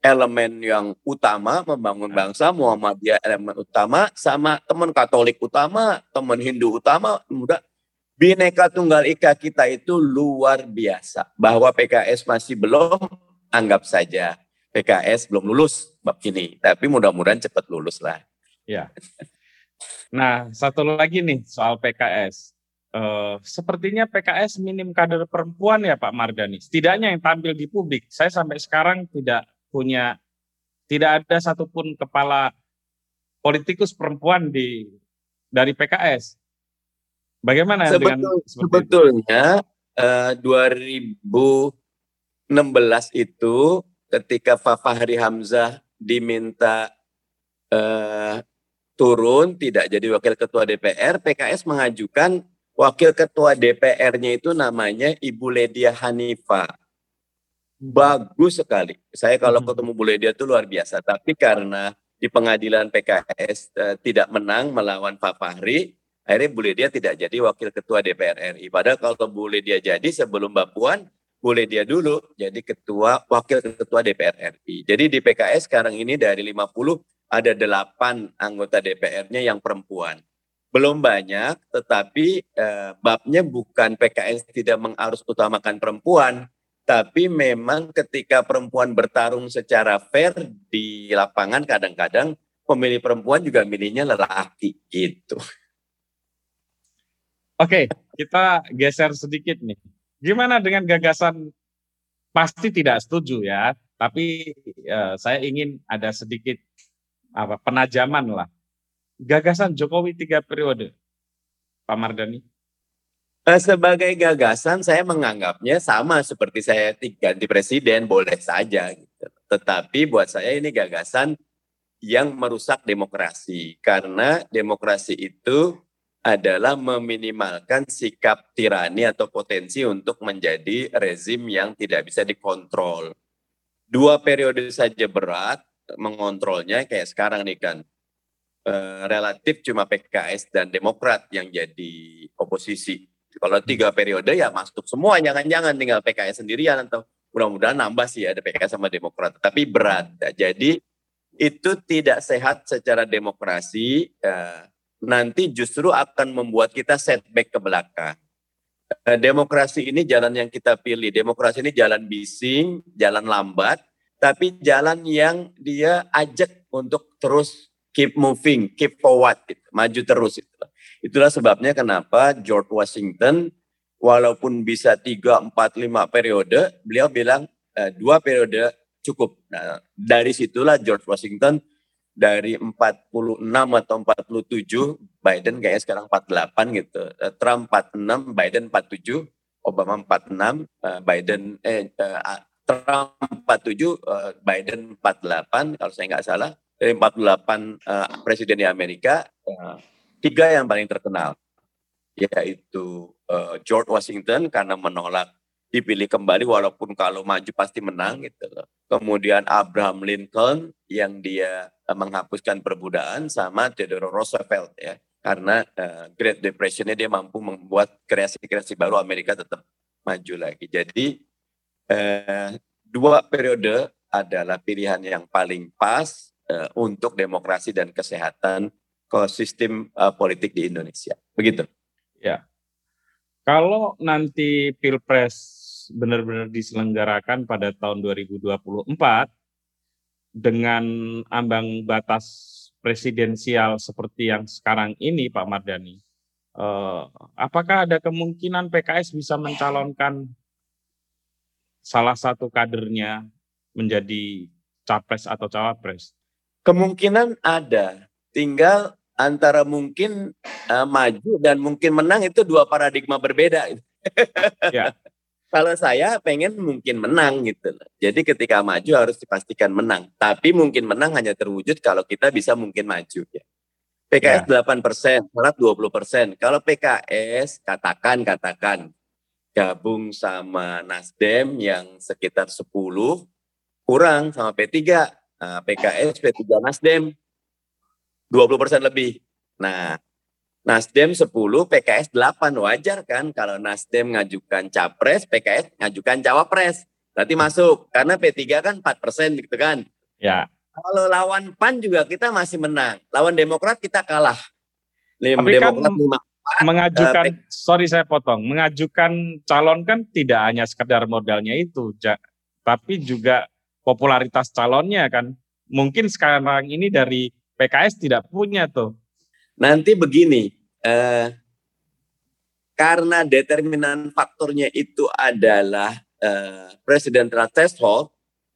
elemen yang utama membangun bangsa, Muhammadiyah elemen utama, sama teman Katolik utama, teman Hindu utama, mudah Bineka Tunggal Ika kita itu luar biasa. Bahwa PKS masih belum, anggap saja PKS belum lulus bab ini. Tapi mudah-mudahan cepat lulus lah. Ya. Nah, satu lagi nih soal PKS. Uh, sepertinya PKS minim kader perempuan ya Pak Mardani. Setidaknya yang tampil di publik. Saya sampai sekarang tidak punya, tidak ada satupun kepala politikus perempuan di dari PKS. Bagaimana Sebetul, dengan sebetulnya uh, eh, 2016 itu ketika Fahri Hamzah diminta uh, turun tidak jadi wakil ketua DPR, PKS mengajukan wakil ketua DPR-nya itu namanya Ibu Ledia Hanifa. Bagus sekali. Saya kalau hmm. ketemu Bu Ledia itu luar biasa. Tapi karena di pengadilan PKS uh, eh, tidak menang melawan Pak Fahri, Akhirnya Bu Lydia tidak jadi wakil ketua DPR RI. Padahal kalau Bu Lydia jadi sebelum Mbak Puan, Bu Lydia dulu jadi ketua wakil ketua DPR RI. Jadi di PKS sekarang ini dari 50 ada 8 anggota DPR-nya yang perempuan. Belum banyak, tetapi eh, babnya bukan PKS tidak mengarus utamakan perempuan, tapi memang ketika perempuan bertarung secara fair di lapangan kadang-kadang pemilih perempuan juga milihnya lelaki gitu. Oke, kita geser sedikit nih. Gimana dengan gagasan pasti tidak setuju ya, tapi uh, saya ingin ada sedikit apa penajaman lah. Gagasan Jokowi tiga periode, Pak Mardani. Eh, sebagai gagasan saya menganggapnya sama seperti saya ganti presiden boleh saja. Gitu. Tetapi buat saya ini gagasan yang merusak demokrasi karena demokrasi itu adalah meminimalkan sikap tirani atau potensi untuk menjadi rezim yang tidak bisa dikontrol. Dua periode saja berat mengontrolnya kayak sekarang nih kan. E, relatif cuma PKS dan Demokrat yang jadi oposisi. Kalau tiga periode ya masuk semua, jangan-jangan tinggal PKS sendirian atau mudah-mudahan nambah sih ada PKS sama Demokrat. Tapi berat. Jadi itu tidak sehat secara demokrasi. Eh, nanti justru akan membuat kita setback ke belakang. Eh, demokrasi ini jalan yang kita pilih. Demokrasi ini jalan bising, jalan lambat, tapi jalan yang dia ajak untuk terus keep moving, keep forward, gitu. maju terus. Gitu. Itulah sebabnya kenapa George Washington walaupun bisa tiga, empat, lima periode, beliau bilang e, dua periode cukup. Nah, dari situlah George Washington dari 46 atau 47, Biden kayaknya sekarang 48 gitu. Eh, Trump 46, Biden 47, Obama 46, eh, Biden eh, eh Trump 47, Biden 48 kalau saya nggak salah. Dari 48 uh, presiden di Amerika, tiga yang paling terkenal yaitu uh, George Washington karena menolak dipilih kembali walaupun kalau maju pasti menang gitu loh. Kemudian Abraham Lincoln yang dia uh, menghapuskan perbudakan sama Theodore Roosevelt ya. Karena uh, Great Depression-nya dia mampu membuat kreasi-kreasi baru Amerika tetap maju lagi. Jadi uh, dua periode adalah pilihan yang paling pas uh, untuk demokrasi dan kesehatan ke sistem uh, politik di Indonesia. Begitu. Ya. Kalau nanti Pilpres benar-benar diselenggarakan pada tahun 2024 dengan ambang batas presidensial seperti yang sekarang ini Pak Mardani, eh, apakah ada kemungkinan PKS bisa mencalonkan salah satu kadernya menjadi capres atau cawapres? Kemungkinan ada, tinggal antara mungkin uh, maju dan mungkin menang itu dua paradigma berbeda. *laughs* ya. Kalau saya pengen mungkin menang gitu Jadi ketika maju harus dipastikan menang. Tapi mungkin menang hanya terwujud kalau kita bisa mungkin maju ya. PKS ya. 8 persen, malah 20 persen. Kalau PKS katakan katakan gabung sama Nasdem yang sekitar 10 kurang sama P3. Nah, PKS, P3 Nasdem 20 persen lebih. Nah, Nasdem 10, PKS 8. Wajar kan kalau Nasdem ngajukan capres, PKS ngajukan cawapres. Berarti masuk. Karena P3 kan 4 persen gitu kan. Ya. Kalau lawan PAN juga kita masih menang. Lawan Demokrat kita kalah. Lim, Tapi kan Demokrat kan mengajukan, uh, sorry saya potong, mengajukan calon kan tidak hanya sekedar modalnya itu, tapi juga popularitas calonnya kan. Mungkin sekarang ini dari PKS tidak punya tuh. Nanti begini, eh, karena determinan faktornya itu adalah eh, presidential threshold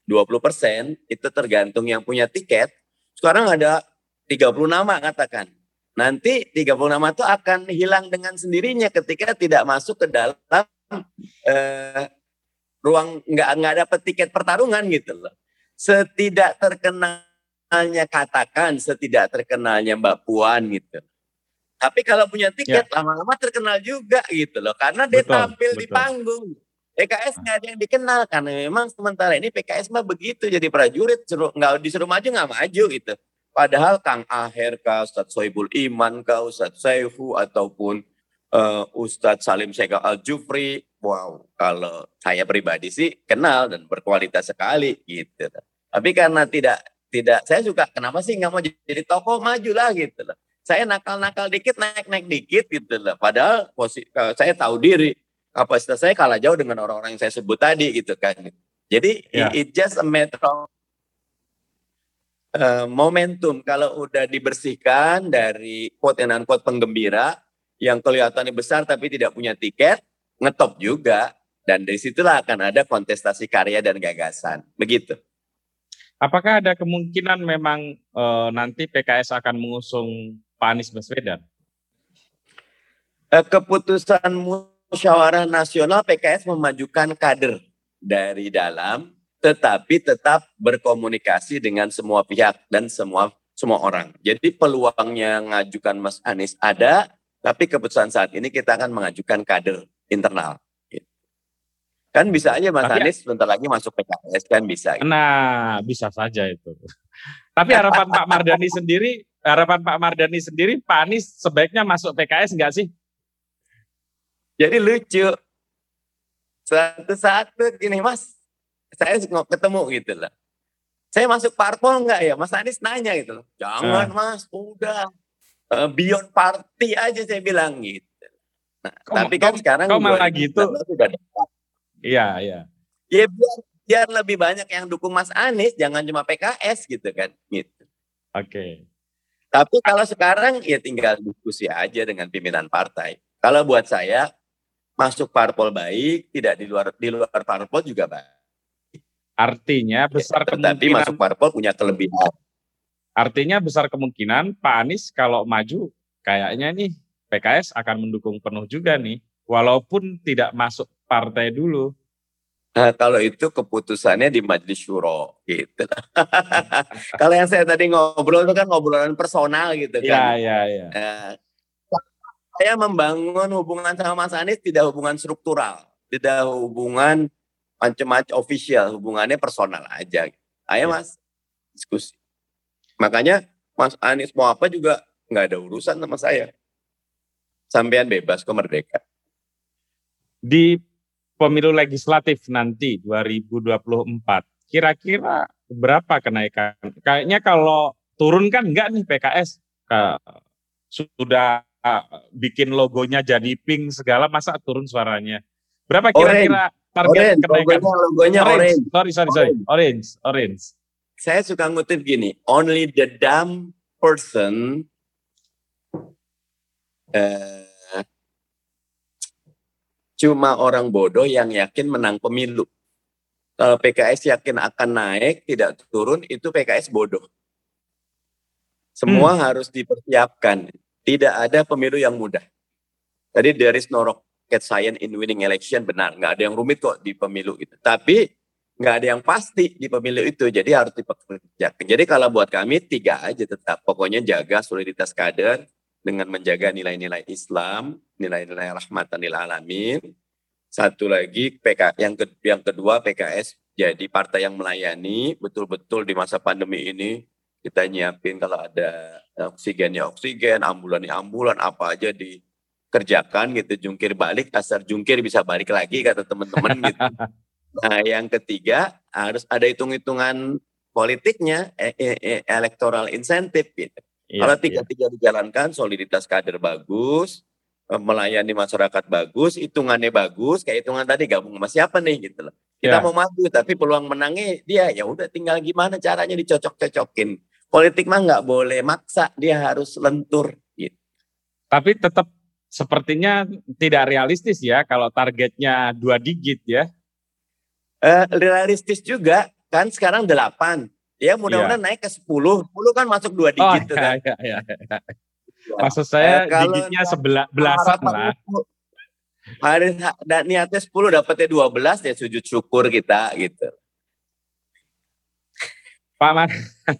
20 persen, itu tergantung yang punya tiket. Sekarang ada 30 nama katakan. Nanti 30 nama itu akan hilang dengan sendirinya ketika tidak masuk ke dalam eh, ruang nggak nggak dapat tiket pertarungan gitu loh. Setidak terkenal terkenalnya katakan setidak terkenalnya Mbak Puan gitu. Tapi kalau punya tiket ya. lama-lama terkenal juga gitu loh karena dia betul, tampil betul. di panggung. PKS nggak ada yang dikenal karena memang sementara ini PKS mah begitu jadi prajurit suruh nggak disuruh maju nggak maju gitu. Padahal Kang Aher kah, Ustadz Soebul Iman kah, Ustadz Saifu ataupun uh, Ustadz Salim Sega Al Jufri, wow kalau saya pribadi sih kenal dan berkualitas sekali gitu. Tapi karena tidak tidak saya suka kenapa sih nggak mau jadi tokoh maju lah gitu loh. Saya nakal-nakal dikit naik-naik dikit gitu loh. Padahal posisi saya tahu diri kapasitas saya kalah jauh dengan orang-orang yang saya sebut tadi gitu kan. Jadi yeah. it, it just a matter of uh, momentum. Kalau udah dibersihkan dari quote and unquote penggembira yang kelihatannya besar tapi tidak punya tiket ngetop juga. Dan dari situlah akan ada kontestasi karya dan gagasan. Begitu Apakah ada kemungkinan memang e, nanti PKS akan mengusung Pak Anies Baswedan? Eh, keputusan musyawarah nasional PKS memajukan kader dari dalam, tetapi tetap berkomunikasi dengan semua pihak dan semua semua orang. Jadi peluangnya mengajukan Mas Anies ada, tapi keputusan saat ini kita akan mengajukan kader internal. Kan bisa aja Mas Tapi, Anies sebentar lagi masuk PKS kan bisa. Gitu. Nah, bisa saja itu. Tapi harapan Pak Mardani sendiri, harapan Pak Mardani sendiri, Pak Anies sebaiknya masuk PKS enggak sih? Jadi lucu. Tuh gini Mas, saya ketemu gitu lah. Saya masuk parpol enggak ya? Mas Anies nanya gitu loh. Jangan uh. Mas, udah. Uh, beyond party aja saya bilang gitu. Nah, kau, tapi kan kau, sekarang kau malah gitu. Sudah Iya, iya. Ya biar, biar lebih banyak yang dukung Mas Anies, jangan cuma PKS gitu kan. Gitu. Oke. Okay. Tapi kalau sekarang ya tinggal diskusi aja dengan pimpinan partai. Kalau buat saya masuk parpol baik, tidak di luar di luar parpol juga baik. Artinya besar ya, kemungkinan. Tapi masuk parpol punya kelebihan. Artinya besar kemungkinan Pak Anies kalau maju kayaknya nih PKS akan mendukung penuh juga nih, walaupun tidak masuk partai dulu. Nah, kalau itu keputusannya di majelis syuro gitu. *laughs* kalau yang saya tadi ngobrol itu kan ngobrolan personal gitu kan. Iya, iya, iya. Nah, saya membangun hubungan sama Mas Anies tidak hubungan struktural, tidak hubungan macam-macam official, hubungannya personal aja. Ayo ya. Mas, diskusi. Makanya Mas Anies mau apa juga nggak ada urusan sama saya. Sampean bebas kok merdeka. Di pemilu legislatif nanti 2024, kira-kira berapa kenaikan? Kayaknya kalau turun kan enggak nih PKS sudah bikin logonya jadi pink segala masa turun suaranya. Berapa kira-kira target orange. kenaikan? Logonya, logonya orange. orange. Sorry, sorry, sorry. Orange, orange. Saya suka ngutip gini, only the dumb person uh, cuma orang bodoh yang yakin menang pemilu. Kalau PKS yakin akan naik, tidak turun, itu PKS bodoh. Semua hmm. harus dipersiapkan. Tidak ada pemilu yang mudah. Tadi there is no rocket science in winning election benar, nggak ada yang rumit kok di pemilu itu. Tapi nggak ada yang pasti di pemilu itu, jadi harus dipersiapkan. Jadi kalau buat kami tiga aja tetap, pokoknya jaga soliditas kader dengan menjaga nilai-nilai Islam, nilai-nilai rahmatan lil alamin. Satu lagi PK yang ke, yang kedua PKS jadi partai yang melayani betul-betul di masa pandemi ini kita nyiapin kalau ada oksigennya oksigen, ambulannya ambulan, apa aja dikerjakan gitu, jungkir balik, asal jungkir bisa balik lagi kata teman-teman gitu. *laughs* Nah yang ketiga harus ada hitung-hitungan politiknya, e e e electoral incentive gitu. Iya, kalau tiga-tiga iya. dijalankan, soliditas kader bagus, eh, melayani masyarakat bagus, hitungannya bagus, kayak hitungan tadi gabung sama siapa nih gitu loh. Kita yeah. mau maju tapi peluang menangnya dia ya udah tinggal gimana caranya dicocok-cocokin politik mah nggak boleh maksa, dia harus lentur. Gitu. Tapi tetap sepertinya tidak realistis ya kalau targetnya dua digit ya. Uh, realistis juga kan sekarang delapan. Ya mudah-mudahan yeah. naik ke sepuluh. Sepuluh kan masuk dua oh, digit oh, kan. Ya, ya, ya. Maksud saya uh, digitnya sebelah belasan lah. Hari niatnya sepuluh dapatnya dua belas ya sujud syukur kita gitu. Pak Mar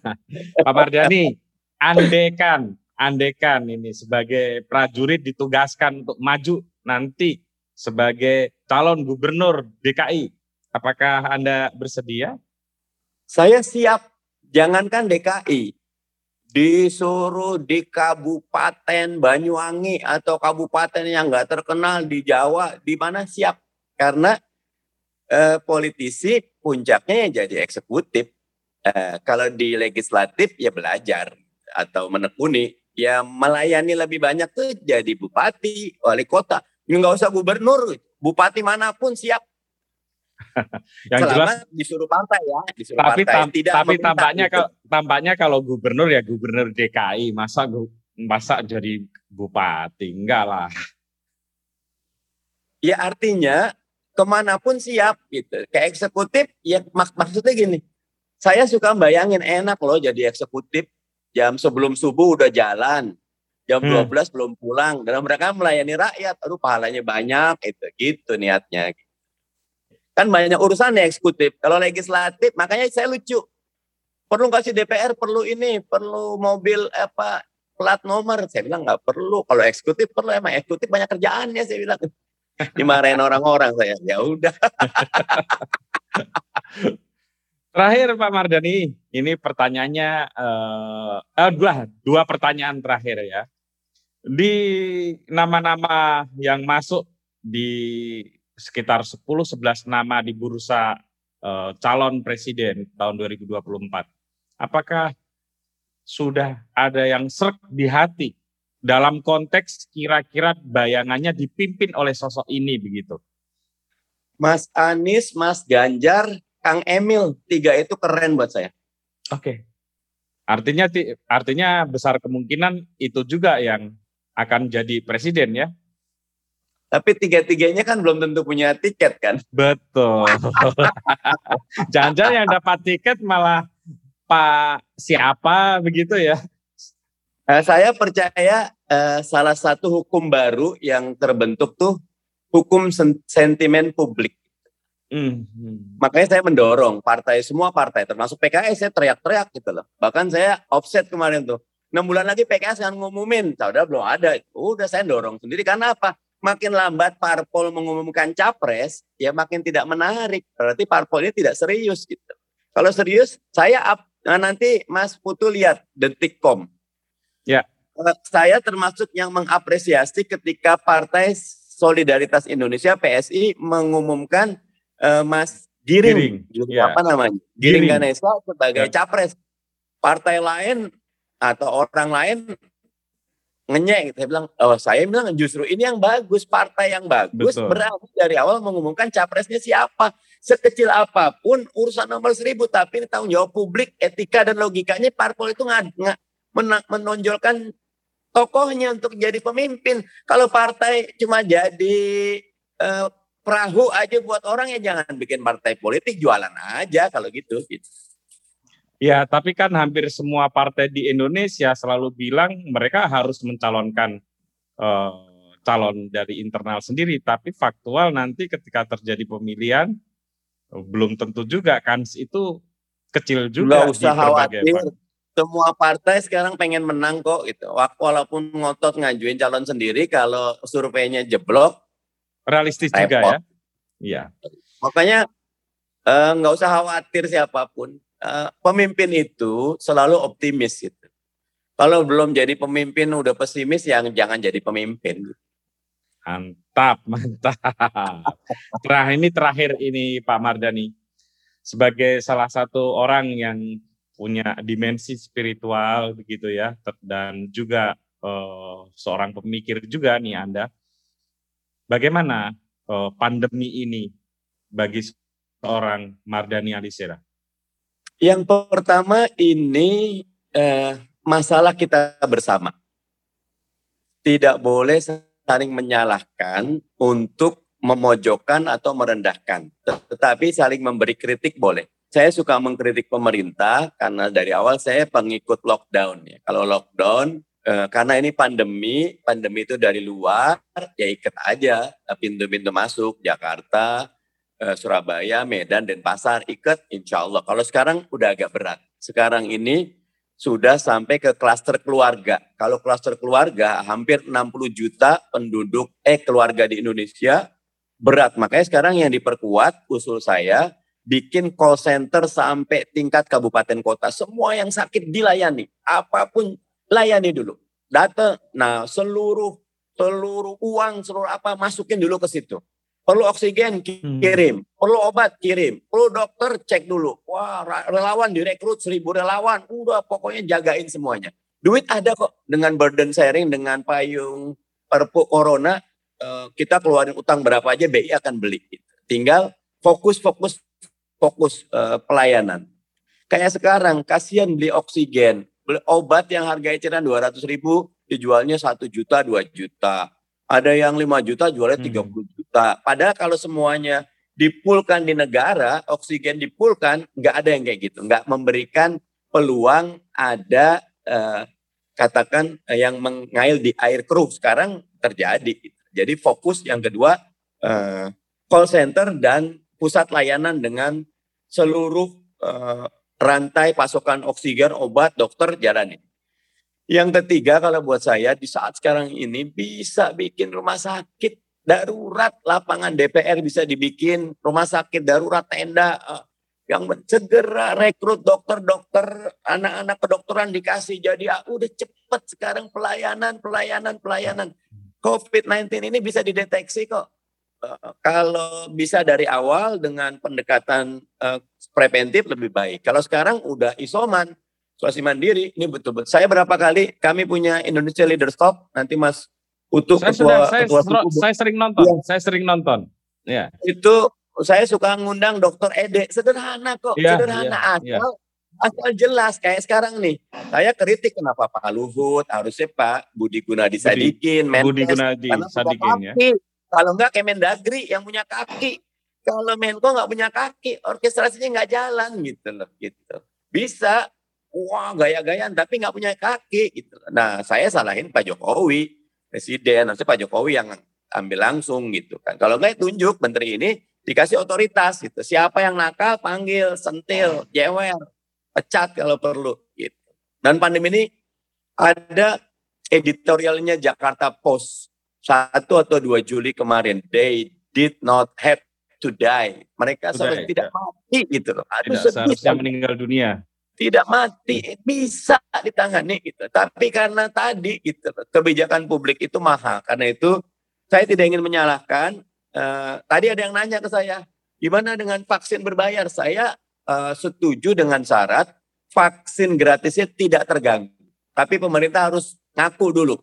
*laughs* Pak Mardani, andekan, andekan ini sebagai prajurit ditugaskan untuk maju nanti sebagai calon gubernur DKI, apakah Anda bersedia? Saya siap. Jangankan DKI, disuruh di Kabupaten Banyuwangi atau kabupaten yang nggak terkenal di Jawa, di mana siap? Karena eh, politisi puncaknya yang jadi eksekutif Eh, kalau di legislatif ya belajar atau menekuni, ya melayani lebih banyak tuh jadi bupati, wali kota. Ya nggak usah gubernur, bupati mana pun siap. *laughs* yang Selama jelas disuruh partai ya, disuruh tapi partai. Tam, Tidak tapi tampaknya gitu. kalau tampaknya kalau gubernur ya gubernur DKI, masa masa jadi bupati enggak lah. Ya artinya ke mana pun siap gitu. Kayak eksekutif ya mak maksudnya gini, saya suka bayangin enak loh jadi eksekutif. Jam sebelum subuh udah jalan. Jam hmm. 12 belum pulang. Dan mereka melayani rakyat. Aduh pahalanya banyak. Itu gitu niatnya. Kan banyak urusan ya eksekutif. Kalau legislatif makanya saya lucu. Perlu kasih DPR perlu ini. Perlu mobil apa plat nomor. Saya bilang nggak perlu. Kalau eksekutif perlu emang eksekutif banyak kerjaannya saya bilang. *laughs* Dimarahin orang-orang saya. Ya udah. *laughs* Terakhir Pak Mardani, ini pertanyaannya uh, eh, dua, dua pertanyaan terakhir ya. Di nama-nama yang masuk di sekitar 10-11 nama di bursa uh, calon presiden tahun 2024, apakah sudah ada yang serk di hati dalam konteks kira-kira bayangannya dipimpin oleh sosok ini begitu? Mas Anies, Mas Ganjar, Kang Emil, tiga itu keren buat saya. Oke. Okay. Artinya artinya besar kemungkinan itu juga yang akan jadi presiden ya. Tapi tiga-tiganya kan belum tentu punya tiket kan. Betul. *laughs* Jangan-jangan yang dapat tiket malah Pak siapa begitu ya. Uh, saya percaya uh, salah satu hukum baru yang terbentuk tuh hukum sentimen publik. Hmm. Makanya saya mendorong partai semua partai termasuk PKS saya teriak-teriak gitu loh. Bahkan saya offset kemarin tuh. 6 bulan lagi PKS akan ngumumin. Sudah belum ada. Udah saya dorong sendiri karena apa? Makin lambat parpol mengumumkan capres, ya makin tidak menarik. Berarti parpol ini tidak serius gitu. Kalau serius, saya up. Nah, nanti Mas Putu lihat detikcom. Ya. Eh, saya termasuk yang mengapresiasi ketika Partai Solidaritas Indonesia PSI mengumumkan uh, Mas Giring, Giring. Ya. apa namanya? Giring, Giring Ganesa sebagai ya. capres. Partai lain atau orang lain ngenyek saya bilang oh saya bilang justru ini yang bagus partai yang bagus Betul. berarti dari awal mengumumkan capresnya siapa sekecil apa pun urusan nomor seribu tapi ini tanggung jawab publik etika dan logikanya parpol itu nggak menonjolkan tokohnya untuk jadi pemimpin kalau partai cuma jadi uh, perahu aja buat orang ya jangan bikin partai politik jualan aja kalau gitu. gitu. Ya, tapi kan hampir semua partai di Indonesia selalu bilang mereka harus mencalonkan uh, calon dari internal sendiri, tapi faktual nanti ketika terjadi pemilihan belum tentu juga kan itu kecil juga Nggak usah khawatir. Semua partai sekarang pengen menang kok gitu. Walaupun ngotot ngajuin calon sendiri, kalau surveinya jeblok, realistis repot. juga ya. Iya. Makanya eh, nggak usah khawatir siapa pun uh, pemimpin itu selalu optimis gitu. Kalau belum jadi pemimpin udah pesimis yang jangan jadi pemimpin. Mantap, mantap. Terakhir ini terakhir ini Pak Mardani sebagai salah satu orang yang punya dimensi spiritual begitu ya dan juga uh, seorang pemikir juga nih Anda. Bagaimana uh, pandemi ini bagi seorang Mardani Alisera? Yang pertama ini eh, masalah kita bersama. Tidak boleh saling menyalahkan untuk memojokkan atau merendahkan. Tetapi saling memberi kritik boleh. Saya suka mengkritik pemerintah karena dari awal saya pengikut lockdown. Ya. Kalau lockdown, eh, karena ini pandemi, pandemi itu dari luar, ya ikat aja pintu-pintu masuk Jakarta, Surabaya, Medan, dan Pasar ikut insya Allah. Kalau sekarang udah agak berat. Sekarang ini sudah sampai ke klaster keluarga. Kalau klaster keluarga hampir 60 juta penduduk eh keluarga di Indonesia berat. Makanya sekarang yang diperkuat usul saya bikin call center sampai tingkat kabupaten kota. Semua yang sakit dilayani. Apa pun layani dulu. Data, nah seluruh seluruh uang, seluruh apa masukin dulu ke situ. Perlu oksigen hmm. kirim, hmm. perlu obat kirim, perlu dokter cek dulu. Wah relawan direkrut seribu relawan, udah pokoknya jagain semuanya. Duit ada kok dengan burden sharing, dengan payung perpu corona, eh, kita keluarin utang berapa aja BI akan beli. Tinggal fokus fokus fokus uh, pelayanan. Kayak sekarang kasihan beli oksigen, beli obat yang harganya dua 200 ribu dijualnya satu juta, dua juta. Ada yang 5 juta jualnya 30 hmm. juta. Padahal kalau semuanya dipulkan di negara, oksigen dipulkan, nggak ada yang kayak gitu. Nggak memberikan peluang ada eh, katakan eh, yang mengail di air keruh. Sekarang terjadi. Jadi fokus yang kedua eh, call center dan pusat layanan dengan seluruh eh, rantai pasokan oksigen, obat, dokter jalanin. Yang ketiga kalau buat saya di saat sekarang ini bisa bikin rumah sakit darurat, lapangan DPR bisa dibikin, rumah sakit darurat, tenda uh, yang segera rekrut dokter-dokter, anak-anak kedokteran dikasih jadi uh, udah cepet sekarang pelayanan, pelayanan, pelayanan. COVID-19 ini bisa dideteksi kok. Uh, kalau bisa dari awal dengan pendekatan uh, preventif lebih baik. Kalau sekarang udah isoman, isolasi mandiri ini betul-betul. Saya berapa kali kami punya Indonesia Leaders Talk nanti Mas untuk saya ketua, sudah, saya, ketua saya sering nonton, ya. saya sering nonton. Ya. Itu saya suka ngundang Dokter Ede, sederhana kok, ya, sederhana ya, asal ya. asal jelas kayak sekarang nih. Saya kritik kenapa Pak Luhut, harusnya Pak Budi Gunadi Sadikin, Budi, Budi Gunadi Sadikin ya. Kalau enggak Kemendagri yang punya kaki. Kalau Menko nggak punya kaki, orkestrasinya nggak jalan gitu loh, gitu. Bisa wah gaya-gayaan tapi nggak punya kaki gitu. Nah saya salahin Pak Jokowi presiden, harusnya Pak Jokowi yang ambil langsung gitu kan. Kalau nggak tunjuk menteri ini dikasih otoritas gitu. Siapa yang nakal panggil, sentil, jewer, pecat kalau perlu gitu. Dan pandemi ini ada editorialnya Jakarta Post satu atau dua Juli kemarin. They did not have to die. Mereka seharusnya tidak mati gitu loh. Aduh, tidak seharusnya meninggal dunia tidak mati bisa ditangani gitu. Tapi karena tadi gitu kebijakan publik itu mahal. Karena itu saya tidak ingin menyalahkan. Uh, tadi ada yang nanya ke saya, gimana dengan vaksin berbayar? Saya uh, setuju dengan syarat vaksin gratisnya tidak terganggu. Tapi pemerintah harus ngaku dulu.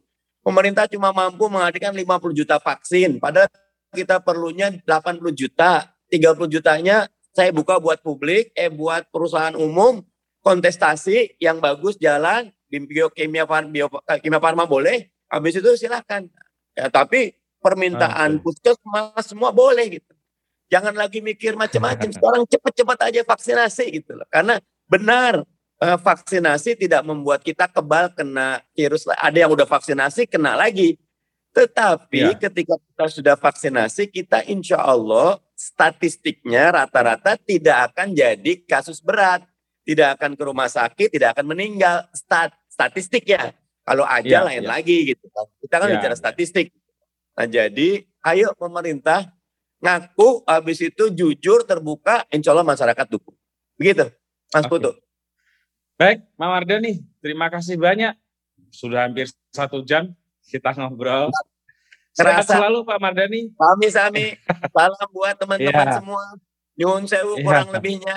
Pemerintah cuma mampu menghadirkan 50 juta vaksin. Padahal kita perlunya 80 juta. 30 jutanya saya buka buat publik, eh buat perusahaan umum, kontestasi yang bagus jalan di biokimia bio, kimia farma boleh habis itu silahkan ya tapi permintaan okay. puskesmas semua boleh gitu jangan lagi mikir macam-macam sekarang *laughs* cepat-cepat aja vaksinasi gitu loh karena benar uh, vaksinasi tidak membuat kita kebal kena virus. Ada yang udah vaksinasi kena lagi. Tetapi ya. ketika kita sudah vaksinasi, kita insya Allah statistiknya rata-rata tidak akan jadi kasus berat, tidak akan ke rumah sakit, tidak akan meninggal. Stat statistik ya. Kalau aja ya, lain ya. lagi gitu. Kita kan ya. bicara statistik. Nah jadi ayo pemerintah ngaku habis itu jujur terbuka, insya Allah masyarakat dukung. Begitu, Mas okay. Putu. Baik, Mama Mardani, terima kasih banyak. Sudah hampir satu jam kita ngobrol. Sehat selalu Pak Mardani. Sami sami. *laughs* Salam buat teman-teman yeah. semua. Nyun sewu yeah. kurang lebihnya.